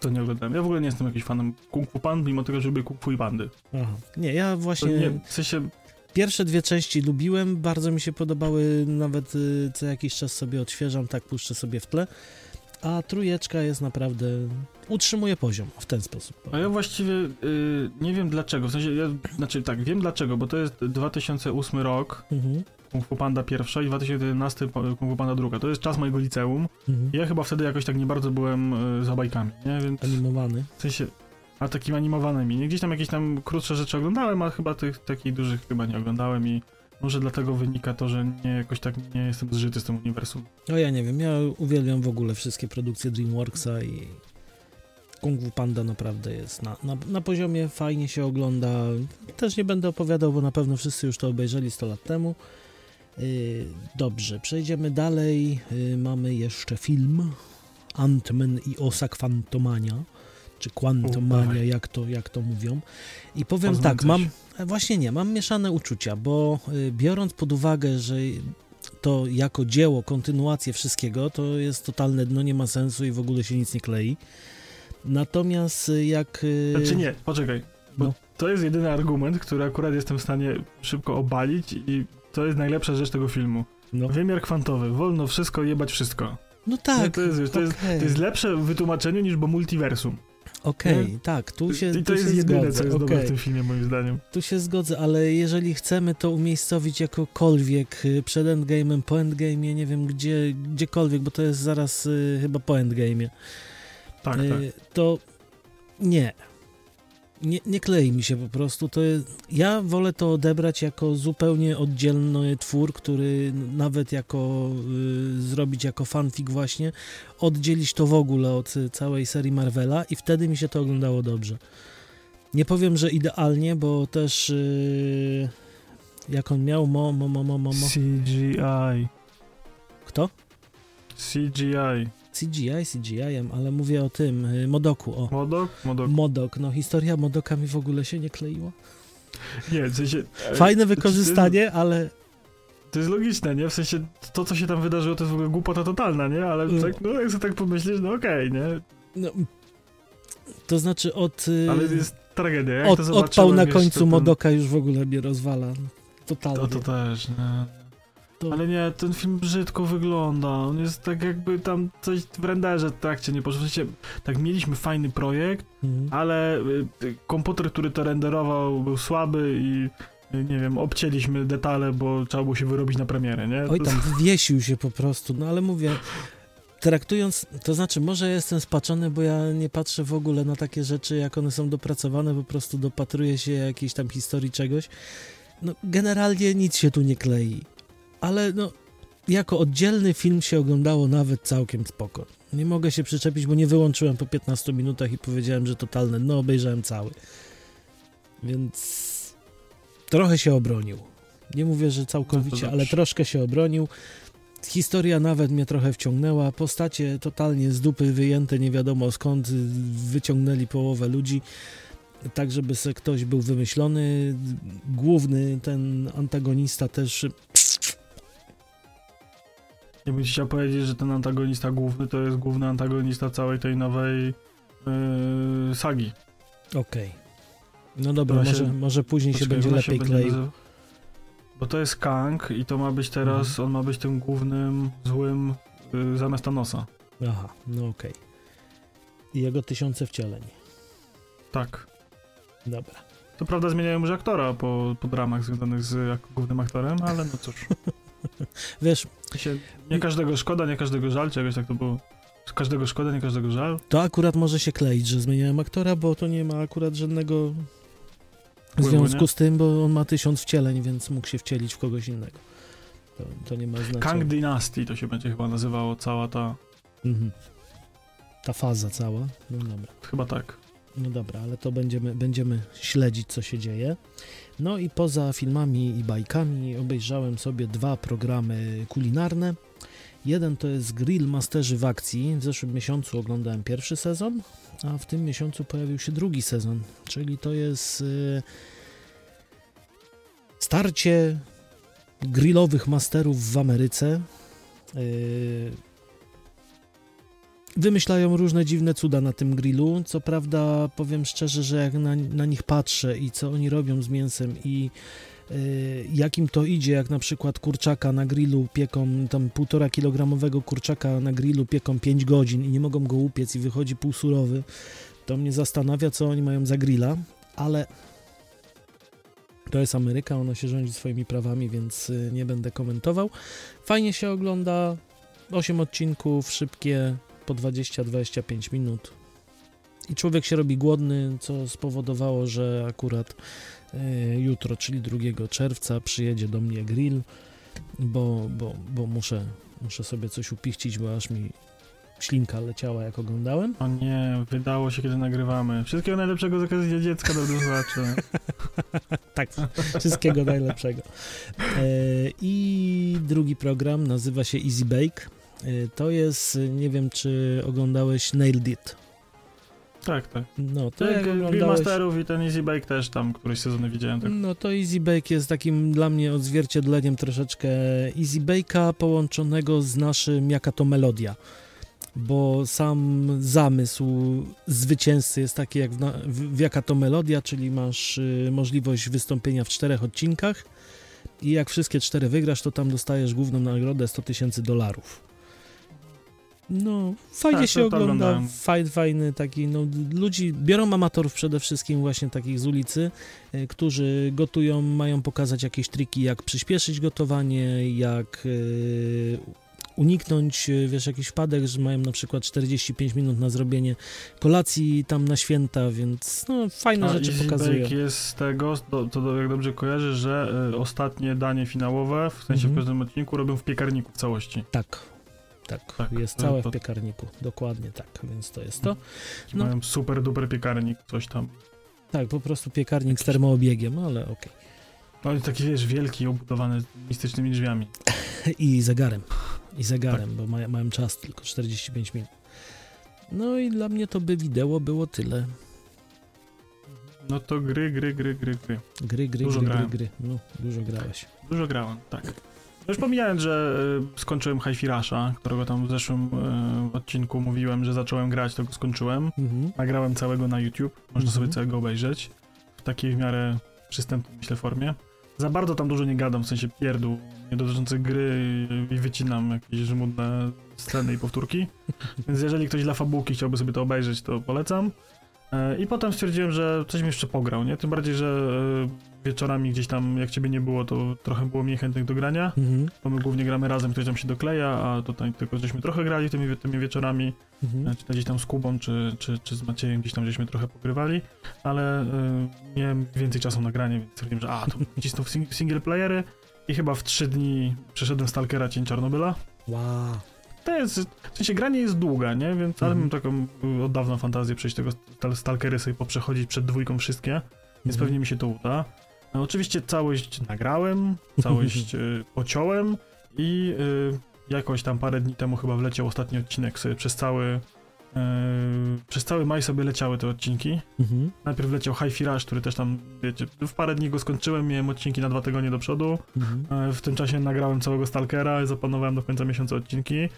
To nie oglądałem. Ja w ogóle nie jestem jakimś fanem Kung Fu Pand, mimo tego, że lubię Kung Fu i pandy. Aha. Nie, ja właśnie... Nie, w sensie Pierwsze dwie części lubiłem, bardzo mi się podobały, nawet y, co jakiś czas sobie odświeżam, tak puszczę sobie w tle. A trójeczka jest naprawdę. utrzymuje poziom w ten sposób. A ja właściwie y, nie wiem dlaczego. W sensie, ja, znaczy tak, wiem dlaczego, bo to jest 2008 rok, Mhm. Kung Fu Panda pierwsza i 2011 po- Kung Fu Panda druga. To jest czas mojego liceum. Mhm. Ja chyba wtedy jakoś tak nie bardzo byłem y, za bajkami, nie? Więc Animowany. w sensie, a takimi animowanymi. Nie? Gdzieś tam jakieś tam krótsze rzeczy oglądałem, a chyba tych takich dużych chyba nie oglądałem i może dlatego wynika to, że nie jakoś tak nie jestem zżyty z tym uniwersum. O ja nie wiem, ja uwielbiam w ogóle wszystkie produkcje DreamWorksa i Kung Fu Panda naprawdę jest na, na, na poziomie, fajnie się ogląda. Też nie będę opowiadał, bo na pewno wszyscy już to obejrzeli 100 lat temu. Yy, dobrze, przejdziemy dalej. Yy, mamy jeszcze film Ant-Man i Osa Quantumania, czy Quantumania, jak to, jak to mówią. I powiem Poznam tak, coś. mam, e, właśnie nie, mam mieszane uczucia, bo y, biorąc pod uwagę, że to jako dzieło, kontynuację wszystkiego, to jest totalne dno, nie ma sensu i w ogóle się nic nie klei. Natomiast y, jak... y, Znaczy nie, poczekaj, bo No. to jest jedyny argument, który akurat jestem w stanie szybko obalić i to jest najlepsza rzecz tego filmu. No, Wymiar kwantowy, wolno wszystko, jebać wszystko. no tak, to jest, to jest, okej, to jest lepsze w wytłumaczeniu niż bo multiversum. Okej, tak, tu się I to tu jest się jedyne, zgodzę, co jest dobre okej. w tym filmie, moim zdaniem. Tu się zgodzę, ale jeżeli chcemy to umiejscowić jakokolwiek y, przed endgame'em, po endgame'ie, nie wiem gdzie, gdziekolwiek, bo to jest zaraz y, chyba po endgame'ie, Tak, y, tak. to nie. Nie, nie klei mi się po prostu. To jest, ja wolę to odebrać jako zupełnie oddzielny twór, który nawet jako y, zrobić jako fanfic właśnie, oddzielić to w ogóle od całej serii Marvela i wtedy mi się to oglądało dobrze. Nie powiem, że idealnie, bo też y, jak on miał mo, mo, mo, mo, mo, mo. CGI. Kto? CGI. CGI, CGI-em, ale mówię o tym, y, Modoku, o. Modok? Modok. Modok, no historia Modoka mi w ogóle się nie kleiła. Nie, w sensie... e, Fajne wykorzystanie, ale To jest logiczne, nie? W sensie to, co się tam wydarzyło, to jest w ogóle głupota totalna, nie? Ale Mm. tak, no jak sobie tak pomyślisz, no okej, nie? no, to znaczy od, y, Ale jest tragedia. Jak od odpał na wiesz, końcu ten- Modoka już w ogóle mnie rozwala. Totalnie. To, to też, nie? To- Ale nie, ten film brzydko wygląda. On jest tak jakby tam coś w renderze w trakcie nie poszło. W sensie, tak mieliśmy fajny projekt, Mhm. ale y, komputer, który to renderował był słaby i y, nie wiem, obcięliśmy detale, bo trzeba było się wyrobić na premierę, nie? Oj tam, wywiesił się po prostu, no ale mówię, traktując, to znaczy może jestem spaczony, bo ja nie patrzę w ogóle na takie rzeczy, jak one są dopracowane, po prostu dopatruję się jakiejś tam historii czegoś. No generalnie nic się tu nie klei, ale no jako oddzielny film się oglądało nawet całkiem spoko. Nie mogę się przyczepić, bo nie wyłączyłem po 15 minutach i powiedziałem, że totalne, no obejrzałem cały. Więc trochę się obronił. Nie mówię, że No całkowicie, ale dobrze. troszkę się obronił. Historia nawet mnie trochę wciągnęła. Postacie totalnie z dupy wyjęte, nie wiadomo skąd, wyciągnęli połowę ludzi, tak żeby se ktoś był wymyślony. Główny, ten antagonista też Nie bym chciał powiedzieć, że ten antagonista główny to jest główny antagonista całej tej nowej yy, sagi. Okej. No dobra, Ona się- może, może później się będzie lepiej będzie kleił. nazywa- Bo to jest Kang i to ma być teraz, Mhm. on ma być tym głównym, złym yy, zamiast Thanosa. Aha, no okej. I jego tysiące wcieleń. Tak. Dobra. To prawda zmieniają już aktora po, po dramach związanych z głównym aktorem, ale no cóż. Wiesz, nie każdego szkoda, nie każdego żal, czy jakoś tak to było. Z każdego szkoda, nie każdego żal. to akurat może się kleić, że zmieniałem aktora, bo to nie ma akurat żadnego Wpływu, związku z tym, bo on ma tysiąc wcieleń, więc mógł się wcielić w kogoś innego. To, to nie ma znaczenia. Kang Dynasty to się będzie chyba nazywało cała ta... Mhm. Ta faza cała. No dobra. Chyba tak. No dobra, ale to będziemy, będziemy śledzić, co się dzieje. No i poza filmami i bajkami obejrzałem sobie dwa programy kulinarne. Jeden to jest Grill Masterzy w akcji. W zeszłym miesiącu oglądałem pierwszy sezon, a w tym miesiącu pojawił się drugi sezon, czyli to jest y, starcie grillowych masterów w Ameryce. Y, wymyślają różne dziwne cuda na tym grillu. Co prawda, powiem szczerze, że jak na, na nich patrzę i co oni robią z mięsem i y, jakim to idzie, jak na przykład kurczaka na grillu pieką, tam półtora kilogramowego kurczaka na grillu pieką 5 godzin i nie mogą go upiec i wychodzi półsurowy, to mnie zastanawia, co oni mają za grilla, ale to jest Ameryka, ona się rządzi swoimi prawami, więc y, nie będę komentował. Fajnie się ogląda, 8 odcinków, szybkie, po 20-25 minut. I człowiek się robi głodny, co spowodowało, że akurat y, jutro, czyli 2 czerwca, przyjedzie do mnie grill, bo, bo, bo muszę, muszę sobie coś upichcić, bo aż mi ślinka leciała, jak oglądałem. O nie, wydało się, kiedy nagrywamy. Wszystkiego najlepszego z okazji dziecka, dobry słuchacze. tak, wszystkiego najlepszego. E, I drugi program nazywa się Easy Bake. E, to jest, nie wiem, czy oglądałeś Nailed It. Tak, tak. No, to Tak, oglądałeś... Masterów i ten Easy Bake też tam któryś sezon widziałem. Tak. No to Easy Bake jest takim dla mnie odzwierciedleniem troszeczkę Easy Bake'a połączonego z naszym Jaka to Melodia bo sam zamysł zwycięzcy jest taki jak w, w, w jaka to melodia, czyli masz y, możliwość wystąpienia w czterech odcinkach i jak wszystkie cztery wygrasz, to tam dostajesz główną nagrodę 100 tysięcy dolarów. No, fajnie tak, się ogląda, fajny, fajny taki, no, ludzi, biorą amatorów przede wszystkim właśnie takich z ulicy, y, którzy gotują, mają pokazać jakieś triki, jak przyspieszyć gotowanie, jak y, uniknąć, e, wiesz, jakiś wpadek, że mają na przykład 45 minut na zrobienie kolacji tam na święta, więc no, fajne A rzeczy pokazuje. A jest z tego, to, to jak dobrze kojarzy, że y, ostatnie danie finałowe, w sensie mhm. w każdym odcinku robią w piekarniku w całości. Tak. Tak, tak jest całe to... w piekarniku, dokładnie tak, więc to jest to. No. Mają super duper piekarnik, coś tam. Tak, po prostu piekarnik z termoobiegiem, ale okej. Okay. No taki, wiesz, wielki, obudowany mistycznymi drzwiami. I zegarem i zegarem, tak. bo ma, mają czas tylko 45 minut. No i dla mnie to by wideo było tyle. No to gry, gry, gry, gry, gry. Gry, gry, dużo gry, grałem. gry, gry. No, dużo grałeś. Dużo grałem, tak. No już pomijając, że y, skończyłem Hi-Fi którego tam w zeszłym y, odcinku mówiłem, że zacząłem grać, to go skończyłem. Mhm. Nagrałem całego na YouTube, można mhm. sobie całego obejrzeć. W takiej w miarę przystępnej, myślę, formie. Za bardzo tam dużo nie gadam, w sensie pierdół nie dotyczących gry i wycinam jakieś żmudne sceny i powtórki. Więc jeżeli ktoś dla fabułki chciałby sobie to obejrzeć, to polecam. E, I potem stwierdziłem, że coś mi jeszcze pograł, nie? Tym bardziej, że e, wieczorami gdzieś tam, jak ciebie nie było, to trochę było mniej chętnych do grania, mhm. bo my głównie gramy razem, ktoś tam się dokleja, a tutaj tylko żeśmy trochę grali tymi, tymi wieczorami, mhm. E, czy gdzieś tam z Kubą, czy, czy, czy z Maciejem gdzieś tam żeśmy trochę pogrywali, ale y, miałem więcej czasu na granie, więc stwierdziłem, że a, to cisnął single playery i chyba w trzy dni przeszedłem Stalkera Cień Czarnobyla. Wow. To jest, w sensie granie jest długa, nie? Więc, ale mhm. mam taką od dawna fantazję przejść tego Stalkery sobie poprzechodzić przed dwójką wszystkie, więc mhm. pewnie mi się to uda. No, oczywiście całość nagrałem, całość y, pociąłem i y, jakoś tam parę dni temu chyba wleciał ostatni odcinek sobie przez cały Yy, przez cały maj sobie leciały te odcinki. Mhm. Najpierw leciał Hi-Fi Rush, który też tam, wiecie, w parę dni go skończyłem, miałem odcinki na dwa tygodnie do przodu. Mhm. Yy, w tym czasie nagrałem całego Stalkera i zaplanowałem do końca miesiąca odcinki.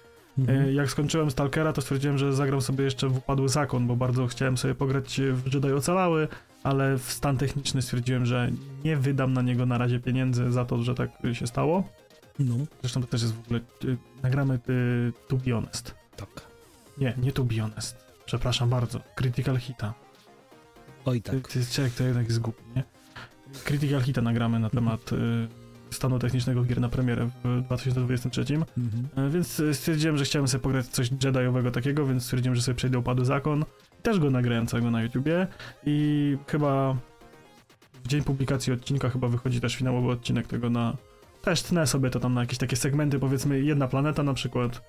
Mhm. Yy, jak skończyłem Stalkera, to stwierdziłem, że zagram sobie jeszcze w Upadły Zakon, bo bardzo chciałem sobie pograć w Jedi Ocalały, ale w stan techniczny stwierdziłem, że nie wydam na niego na razie pieniędzy za to, że tak się stało. No. Zresztą to też jest w ogóle, nagramy To Be Honest. Tak. Nie, nie To Be Honest. Przepraszam bardzo. Critical Hita. Oj tak. Ty, ty, to jednak jest głupi, nie? Critical Hita nagramy na temat y, stanu technicznego gier na premierę w 2023. Mhm. Y, więc stwierdziłem, że chciałem sobie pograć coś Jediowego takiego, więc stwierdziłem, że sobie przejdę Upadły Zakon. Też go nagrałem całego na YouTubie i chyba w dzień publikacji odcinka chyba wychodzi też finałowy odcinek tego na, też tnę sobie to tam na jakieś takie segmenty, powiedzmy jedna planeta na przykład.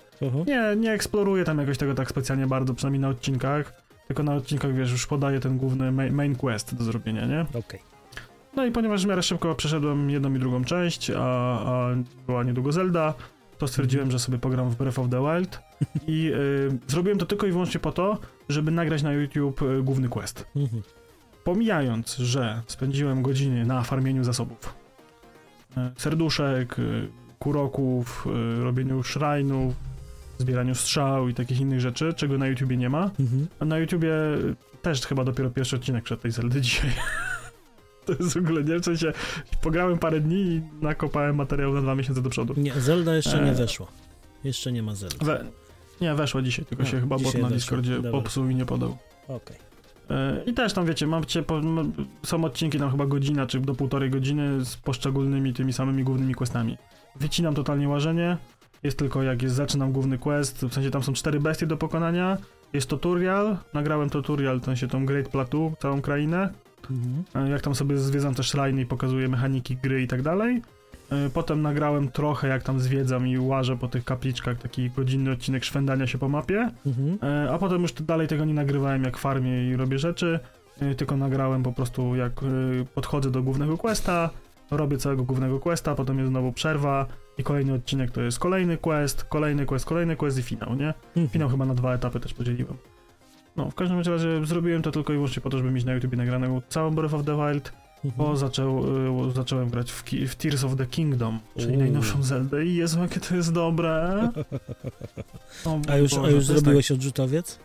Nie, nie eksploruję tam jakoś tego tak specjalnie bardzo, przynajmniej na odcinkach, tylko na odcinkach, wiesz, już podaję ten główny main quest do zrobienia, nie? Okej. Okay. No i ponieważ w miarę szybko przeszedłem jedną i drugą część, a, a była niedługo Zelda, to stwierdziłem, że sobie pogram w Breath of the Wild i y, zrobiłem to tylko i wyłącznie po to, żeby nagrać na YouTube y, główny quest. Uh-huh. Pomijając, że spędziłem godziny na farmieniu zasobów, E, serduszek, kuroków, robieniu szrajnów, zbieraniu strzał i takich innych rzeczy, czego na YouTubie nie ma. Mhm. A na YouTubie też chyba dopiero pierwszy odcinek przed tej Zeldy dzisiaj. To jest w ogóle, nie? W sensie, pograłem parę dni i nakopałem materiał na dwa miesiące do przodu. Nie, Zelda jeszcze nie E. weszła. Jeszcze nie ma Zelda. We, nie, weszła dzisiaj, tylko A, się chyba bot na. Discordzie Dobra. popsuł i nie podał. Okej. E, I też tam wiecie, mam cię, po, m- są odcinki tam chyba godzina, czy do półtorej godziny z poszczególnymi tymi samymi głównymi questami. Wycinam totalnie łażenie, jest tylko jak jest, zaczynam główny quest, w sensie tam są cztery bestie do pokonania, jest tutorial, nagrałem tutorial, w sensie tą Great Plateau, całą krainę, Mhm. jak tam sobie zwiedzam te shrine i pokazuję mechaniki gry i tak dalej. E, Potem nagrałem trochę, jak tam zwiedzam i łażę po tych kapliczkach, taki godzinny odcinek szwendania się po mapie. Mhm. E, A potem już dalej tego nie nagrywałem jak farmię i robię rzeczy, tylko nagrałem po prostu jak podchodzę do głównego questa, robię całego głównego questa, potem jest znowu przerwa i kolejny odcinek to jest kolejny quest, kolejny quest, kolejny quest i finał, nie? Mhm. Finał chyba na dwa etapy też podzieliłem. No, w każdym razie zrobiłem to tylko i wyłącznie po to, żeby mieć na YouTube nagranego całą Breath of the Wild, bo Mhm. zaczął, y, zacząłem grać w, w Tears of the Kingdom, czyli Uuu. najnowszą Zeldę i Jezu, jakie to jest dobre. A już, Boże, a już zrobiłeś odrzutowiec? Tak,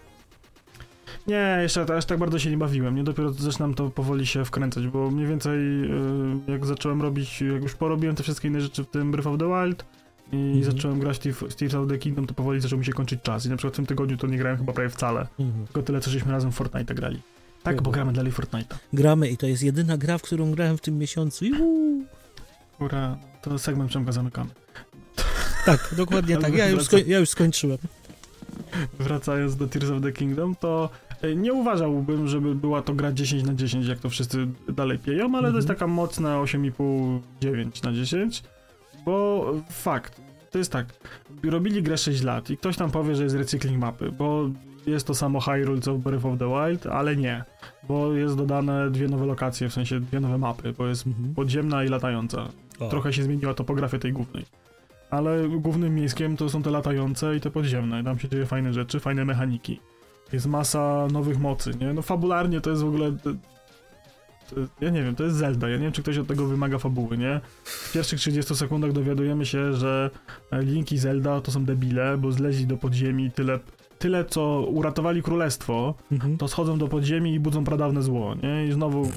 nie, jeszcze aż tak bardzo się nie bawiłem, nie dopiero zaczynam to powoli się wkręcać, bo mniej więcej y, jak zacząłem robić, jak już porobiłem te wszystkie inne rzeczy w tym Breath of the Wild i Mhm. zacząłem grać w Tears of the Kingdom, to powoli zaczął mi się kończyć czas i na przykład w tym tygodniu to nie grałem chyba prawie wcale, Mhm. tylko tyle, co żeśmy razem w Fortnite grali. Tak, bo gramy dalej w Fortnite'a. Gramy i to jest jedyna gra, w którą grałem w tym miesiącu. Juhu! Ura, to segment Przemka zamykamy. Tak, dokładnie tak. Ja już, ja już skończyłem. Wracając do Tears of the Kingdom, to e, nie uważałbym, żeby była to gra 10 na 10, jak to wszyscy dalej pieją, ale to jest Mhm. taka mocna 8,5-9 na 10, bo fakt, to jest tak, robili grę 6 lat i ktoś tam powie, że jest recykling mapy, bo jest to samo Hyrule co w Breath of the Wild, ale nie, bo jest dodane dwie nowe lokacje, w sensie dwie nowe mapy, bo jest Mhm. podziemna i latająca. O. Trochę się zmieniła topografia tej głównej. Ale głównym miejskiem to są te latające i te podziemne. Tam się dzieje fajne rzeczy, fajne mechaniki. Jest masa nowych mocy, nie? No fabularnie to jest w ogóle... Ja nie wiem, to jest Zelda. Ja nie wiem, czy ktoś od tego wymaga fabuły, nie? W pierwszych 30 sekundach dowiadujemy się, że e, Link i Zelda to są debile, bo zleźli do podziemi tyle... Tyle, co uratowali królestwo, Mhm. to schodzą do podziemi i budzą pradawne zło, nie? I znowu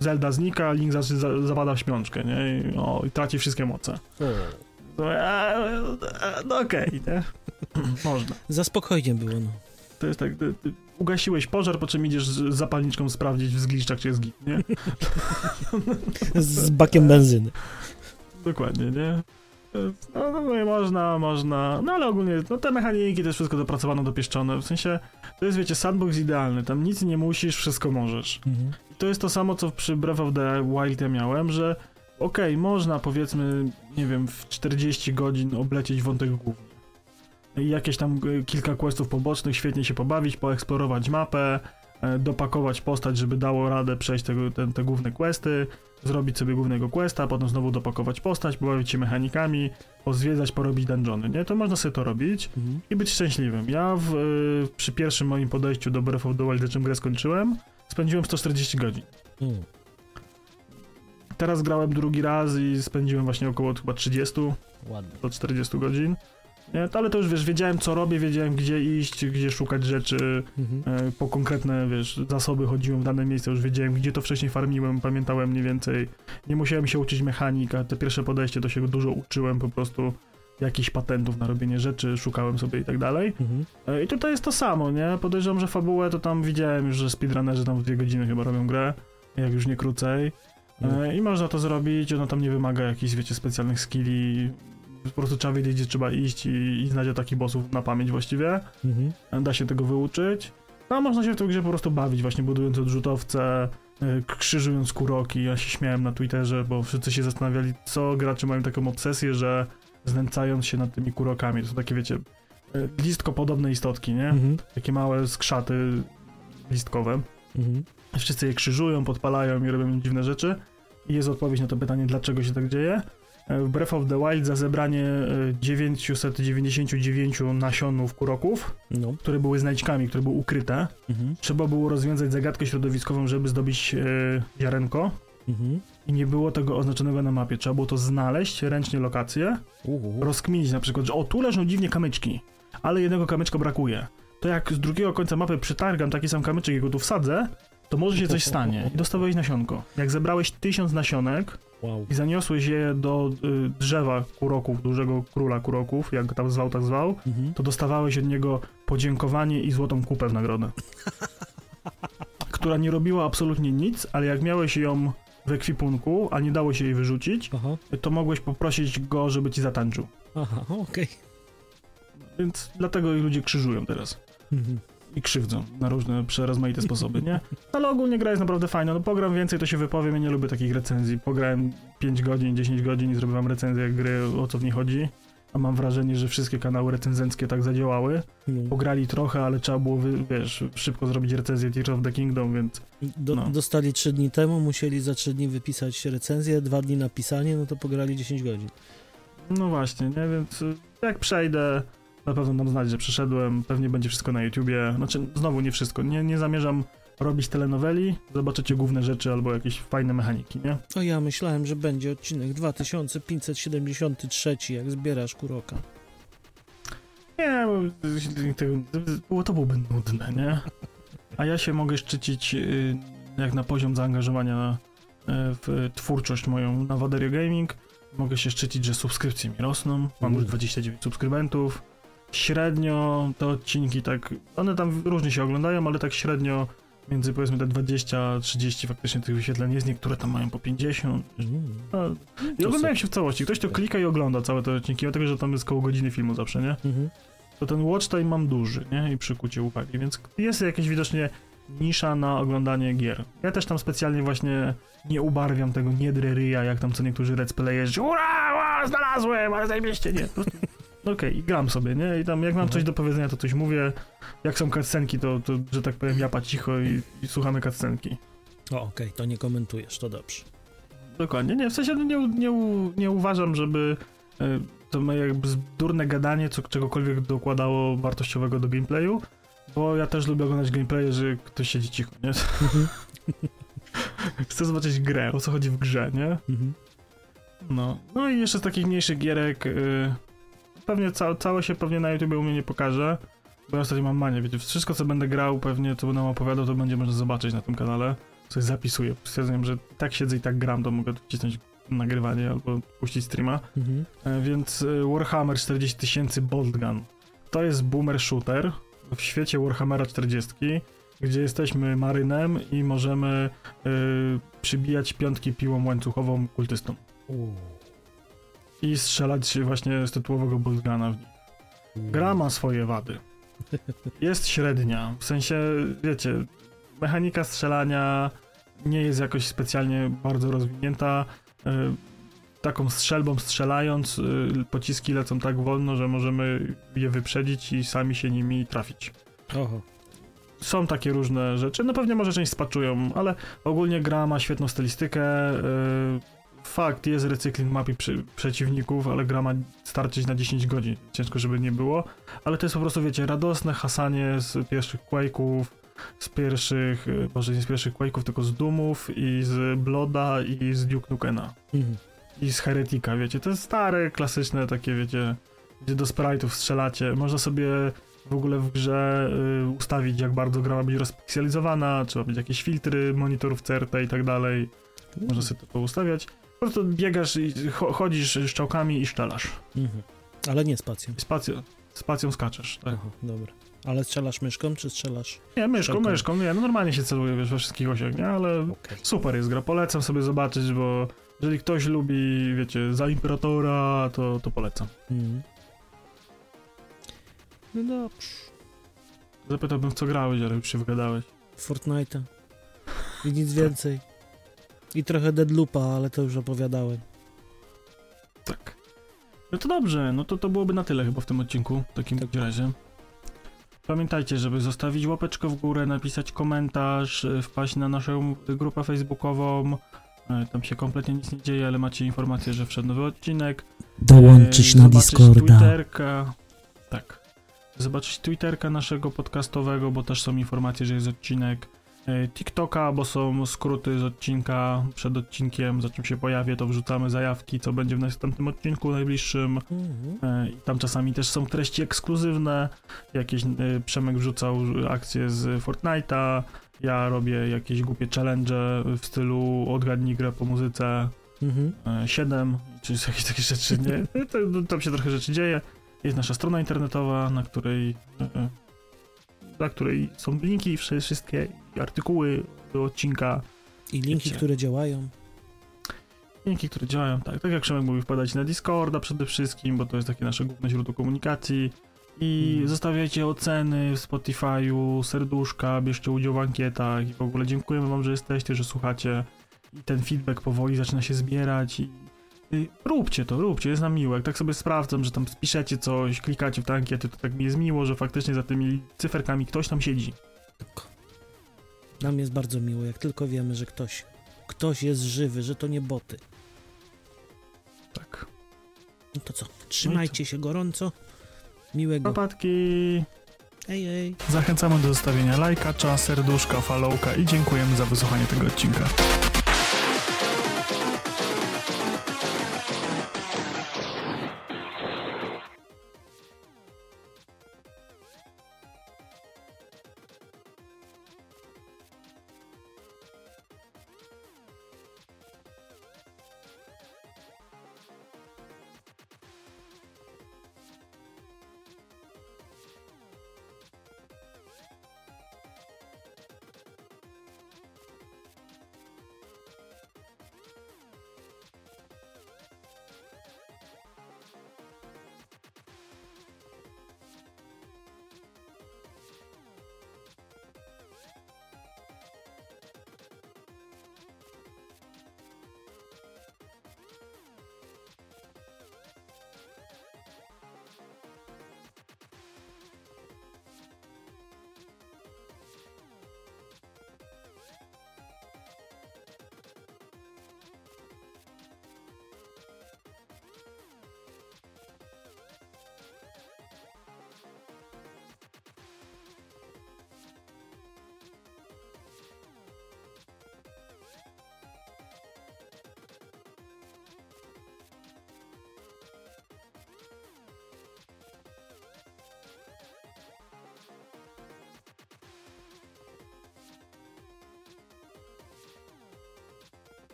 Zelda znika, Link za, za, zapada w śpiączkę, nie? I, o, i traci wszystkie moce. No, e, e, no okej, nie? Można. Za spokojnie było, no. To jest tak, ugasiłeś pożar, po czym idziesz z zapalniczką sprawdzić w zgliszczach, czy jest git, nie? Z bakiem benzyny. Dokładnie, nie? No, no, no można, można, no ale ogólnie, no te mechaniki też wszystko dopracowano, dopieszczone, w sensie, to jest, wiecie, sandbox idealny, tam nic nie musisz, wszystko możesz. Mhm. I to jest to samo, co przy Breath of the Wild ja miałem, że okej, można powiedzmy, nie wiem, w 40 godzin oblecieć wątek główny. Jakieś tam e, kilka questów pobocznych, świetnie się pobawić, poeksplorować mapę, e, dopakować postać, żeby dało radę przejść tego, te, te główne questy, zrobić sobie głównego questa, potem znowu dopakować postać, pobawić się mechanikami, pozwiedzać, porobić dungeony, nie? To można sobie to robić Mhm. i być szczęśliwym. Ja w, e, przy pierwszym moim podejściu do Breath of the Wild, czym grę skończyłem, spędziłem 140 godzin. Mm. Teraz grałem drugi raz i spędziłem właśnie około chyba 30 Ładnie. do 40 godzin. Nie, ale to już wiesz, wiedziałem co robię, wiedziałem gdzie iść, gdzie szukać rzeczy, Mhm. e, po konkretne wiesz, zasoby chodziłem w dane miejsce, już wiedziałem gdzie to wcześniej farmiłem, pamiętałem mniej więcej. Nie musiałem się uczyć mechanika, te pierwsze podejście to się dużo uczyłem po prostu jakichś patentów na robienie rzeczy, szukałem sobie i tak dalej. Mhm. E, I tutaj jest to samo, nie? Podejrzewam, że fabułę to tam widziałem już, że speedrunnerzy tam w dwie godziny chyba robią grę, jak już nie krócej. E, I można to zrobić, ona tam nie wymaga jakichś, wiecie, specjalnych skilli. Po prostu trzeba wiedzieć, gdzie trzeba iść i, i znać takich bossów na pamięć właściwie. Mhm. Da się tego wyuczyć. No a można się w tej grze po prostu bawić, właśnie budując odrzutowce, e, krzyżując kuroki. Ja się śmiałem na Twitterze, bo wszyscy się zastanawiali, co gracze mają taką obsesję, że znęcając się nad tymi kurokami, to są takie, wiecie, e, listko podobne istotki, nie? Mhm. Takie małe skrzaty listkowe. Mhm. Wszyscy je krzyżują, podpalają i robią dziwne rzeczy. I jest odpowiedź na to pytanie, dlaczego się tak dzieje. E, W Breath of the Wild za zebranie e, 999 nasionów kuroków, No. które były znajdźkami, które były ukryte, Mhm. trzeba było rozwiązać zagadkę środowiskową, żeby zdobyć e, ziarenko. Mhm. I nie było tego oznaczonego na mapie. Trzeba było to znaleźć, ręcznie lokację, Uhu. rozkminić na przykład, że o, tu leżą dziwnie kamyczki, ale jednego kamyczka brakuje. To jak z drugiego końca mapy przytargam taki sam kamyczek i go tu wsadzę, to może się coś stanie. I dostałeś nasionko. Jak zebrałeś tysiąc nasionek Wow. i zaniosłeś je do y, drzewa kuroków, dużego króla kuroków, jak tam zwał, tak zwał, Mhm. to dostawałeś od niego podziękowanie i złotą kupę w nagrodę. która nie robiła absolutnie nic, ale jak miałeś ją w ekwipunku, a nie dało się jej wyrzucić, Aha, to mogłeś poprosić go, żeby ci zatańczył. aha, okej. Więc dlatego i ludzie krzyżują teraz. Mhm. I krzywdzą na różne przerozmaite sposoby, nie? Ale ogólnie gra jest naprawdę fajna. No pogram więcej, to się wypowiem. Ja nie lubię takich recenzji. Pograłem 5 godzin, 10 godzin i zrobiłem recenzję gry, o co w niej chodzi. A mam wrażenie, że wszystkie kanały recenzenckie tak zadziałały. No. Pograli trochę, ale trzeba było, wiesz, szybko zrobić recenzję Tears of the Kingdom, więc Do, No. Dostali trzy dni temu, musieli za trzy dni wypisać recenzję, dwa dni napisanie, no to pograli 10 godzin. no właśnie, nie? Więc y, jak przejdę, na pewno dam znać, że przyszedłem. Pewnie będzie wszystko na YouTubie. Znaczy, znowu nie wszystko. Nie, nie zamierzam robić telenoweli. Zobaczycie główne rzeczy albo jakieś fajne mechaniki, nie? O ja myślałem, że będzie odcinek 2573, jak zbierasz kuroka. Nie, bo to byłoby nudne, nie? A ja się mogę szczycić y, jak na poziom zaangażowania y, w twórczość moją na Waderio Gaming. Mogę się szczycić, że subskrypcje mi rosną. Mam już 29 subskrybentów. Średnio te odcinki tak, one tam różnie się oglądają, ale tak średnio między powiedzmy te 20-30 faktycznie tych wyświetleń jest. Niektóre tam mają po 50. Mm. No, I oglądają się w całości. Ktoś to klika i ogląda całe te odcinki, dlatego że tam jest koło godziny filmu zawsze, nie? Mhm. to ten watch time mam duży, nie? I przykucie uwagi, więc jest jakieś widocznie nisza na oglądanie gier. Ja też tam specjalnie właśnie nie ubarwiam tego, nie drę ryja, jak tam co niektórzy let's playerzy, ura, ura, znalazłem, ale zajmieście, nie? Okej, i gram sobie, nie? I tam jak mam coś do powiedzenia, to coś mówię. Jak są cutscenki, to, to że tak powiem, japa cicho i, i słuchamy cutscenki. O, okej, to nie komentujesz, to dobrze. Dokładnie, nie, w sensie no, nie, nie, nie uważam, żeby y, to moje jakby durne gadanie co, czegokolwiek dokładało wartościowego do gameplayu, bo ja też lubię oglądać gameplaye, że ktoś siedzi cicho, nie? Mhm. Chcę zobaczyć grę, o co chodzi w grze, nie? Mhm. No, no i jeszcze z takich mniejszych gierek y, pewnie ca całe się pewnie na YouTube u mnie nie pokaże, bo ja ostatnio mam manię, wiecie, wszystko co będę grał, pewnie co będę opowiadał, to będzie można zobaczyć na tym kanale, coś zapisuję, stwierdzam, że tak siedzę i tak gram, to mogę wcisnąć nagrywanie albo puścić streama, Mhm. E, więc y, Warhammer 40 tysięcy Boltgun to jest boomer shooter w świecie Warhammera 40, gdzie jesteśmy marynem i możemy y, przybijać piątki piłą łańcuchową kultystom. Uuu. I strzelać właśnie z tytułowego nich. Gra ma swoje wady. Jest średnia, w sensie, wiecie, mechanika strzelania nie jest jakoś specjalnie bardzo rozwinięta. Y, Taką strzelbą strzelając, y, pociski lecą tak wolno, że możemy je wyprzedzić i sami się nimi trafić. Oho. Są takie różne rzeczy, no pewnie może część spaczują, ale ogólnie gra ma świetną stylistykę. Fakt, jest recykling map i przy, przeciwników, ale gra ma starczyć na 10 godzin. Ciężko, żeby nie było. Ale to jest po prostu, wiecie, radosne hasanie z pierwszych Quake'ów, z pierwszych, yy, może nie z pierwszych Quake'ów, tylko z Doomów i z Bloda i z Duke Nukena. Mhm. I z Heretika, wiecie, to jest stare, klasyczne takie, wiecie, gdzie do sprite'ów strzelacie. Można sobie w ogóle w grze y, ustawić, jak bardzo gra ma być rozpikselalizowana, trzeba mieć jakieś filtry, monitorów CRT i tak dalej. Można sobie to poustawiać. Po prostu biegasz i cho chodzisz szczałkami i szczelasz. Mhm. Ale nie spacją. Spacją, spacją skaczesz, tak. Aha, dobra. Ale strzelasz myszką, czy strzelasz? Nie, myszką, myszką, nie, no normalnie się celuje, wiesz, we wszystkich osiach, nie, ale Okej. super jest gra, polecam sobie zobaczyć, bo jeżeli ktoś lubi, wiecie, za Imperatora, to, to polecam. Mhm. No dobrze. Zapytałbym, w co grałeś, ale już się wygadałeś. Fortnite'a. I nic więcej. I trochę Deadloopa, ale to już opowiadałem. Tak. No to dobrze, no to to byłoby na tyle chyba w tym odcinku, w takim Tak. razie. Pamiętajcie, żeby zostawić łapeczkę w górę, napisać komentarz, y, wpaść na naszą grupę facebookową. Y, Tam się kompletnie nic nie dzieje, ale macie informację, że wszedł nowy odcinek. Dołączyć Y, na zobaczyć Discorda. Twitterka. Tak. Zobaczyć Twitterka naszego podcastowego, bo też są informacje, że jest odcinek. Y, TikToka, bo są skróty z odcinka przed odcinkiem, za czym się pojawię, to wrzucamy zajawki, co będzie w następnym odcinku najbliższym. Mhm. E, I tam czasami też są treści ekskluzywne. Jakieś e, Przemek wrzucał akcje z Fortnite'a, Ja robię jakieś głupie challenge w stylu odgadnij grę po muzyce Mhm. e, 7, czy jakieś takie rzeczy, nie? Tam się trochę rzeczy dzieje. Jest nasza strona internetowa, na której e, e, na której są linki, wszy- wszystkie artykuły do odcinka, I linki, które działają. linki, które działają, tak, tak jak Przemek mówił, wpadajcie na Discorda przede wszystkim, bo to jest takie nasze główne źródło komunikacji. I Mhm. zostawiajcie oceny w Spotify'u, serduszka, bierzcie udział w ankietach i w ogóle dziękujemy wam, że jesteście, że słuchacie. I ten feedback powoli zaczyna się zbierać i róbcie to, róbcie, jest nam miło. Jak tak sobie sprawdzam, że tam spiszecie coś, klikacie w te ankiety, to tak mi jest miło, że faktycznie za tymi cyferkami ktoś tam siedzi. Tak. Nam jest bardzo miło, jak tylko wiemy, że ktoś, ktoś jest żywy, że to nie boty. Tak. No to co? Trzymajcie się gorąco. Miłego. Papatki! Ej, ej. Zachęcamy do zostawienia lajka, serduszka, followka i dziękujemy za wysłuchanie tego odcinka.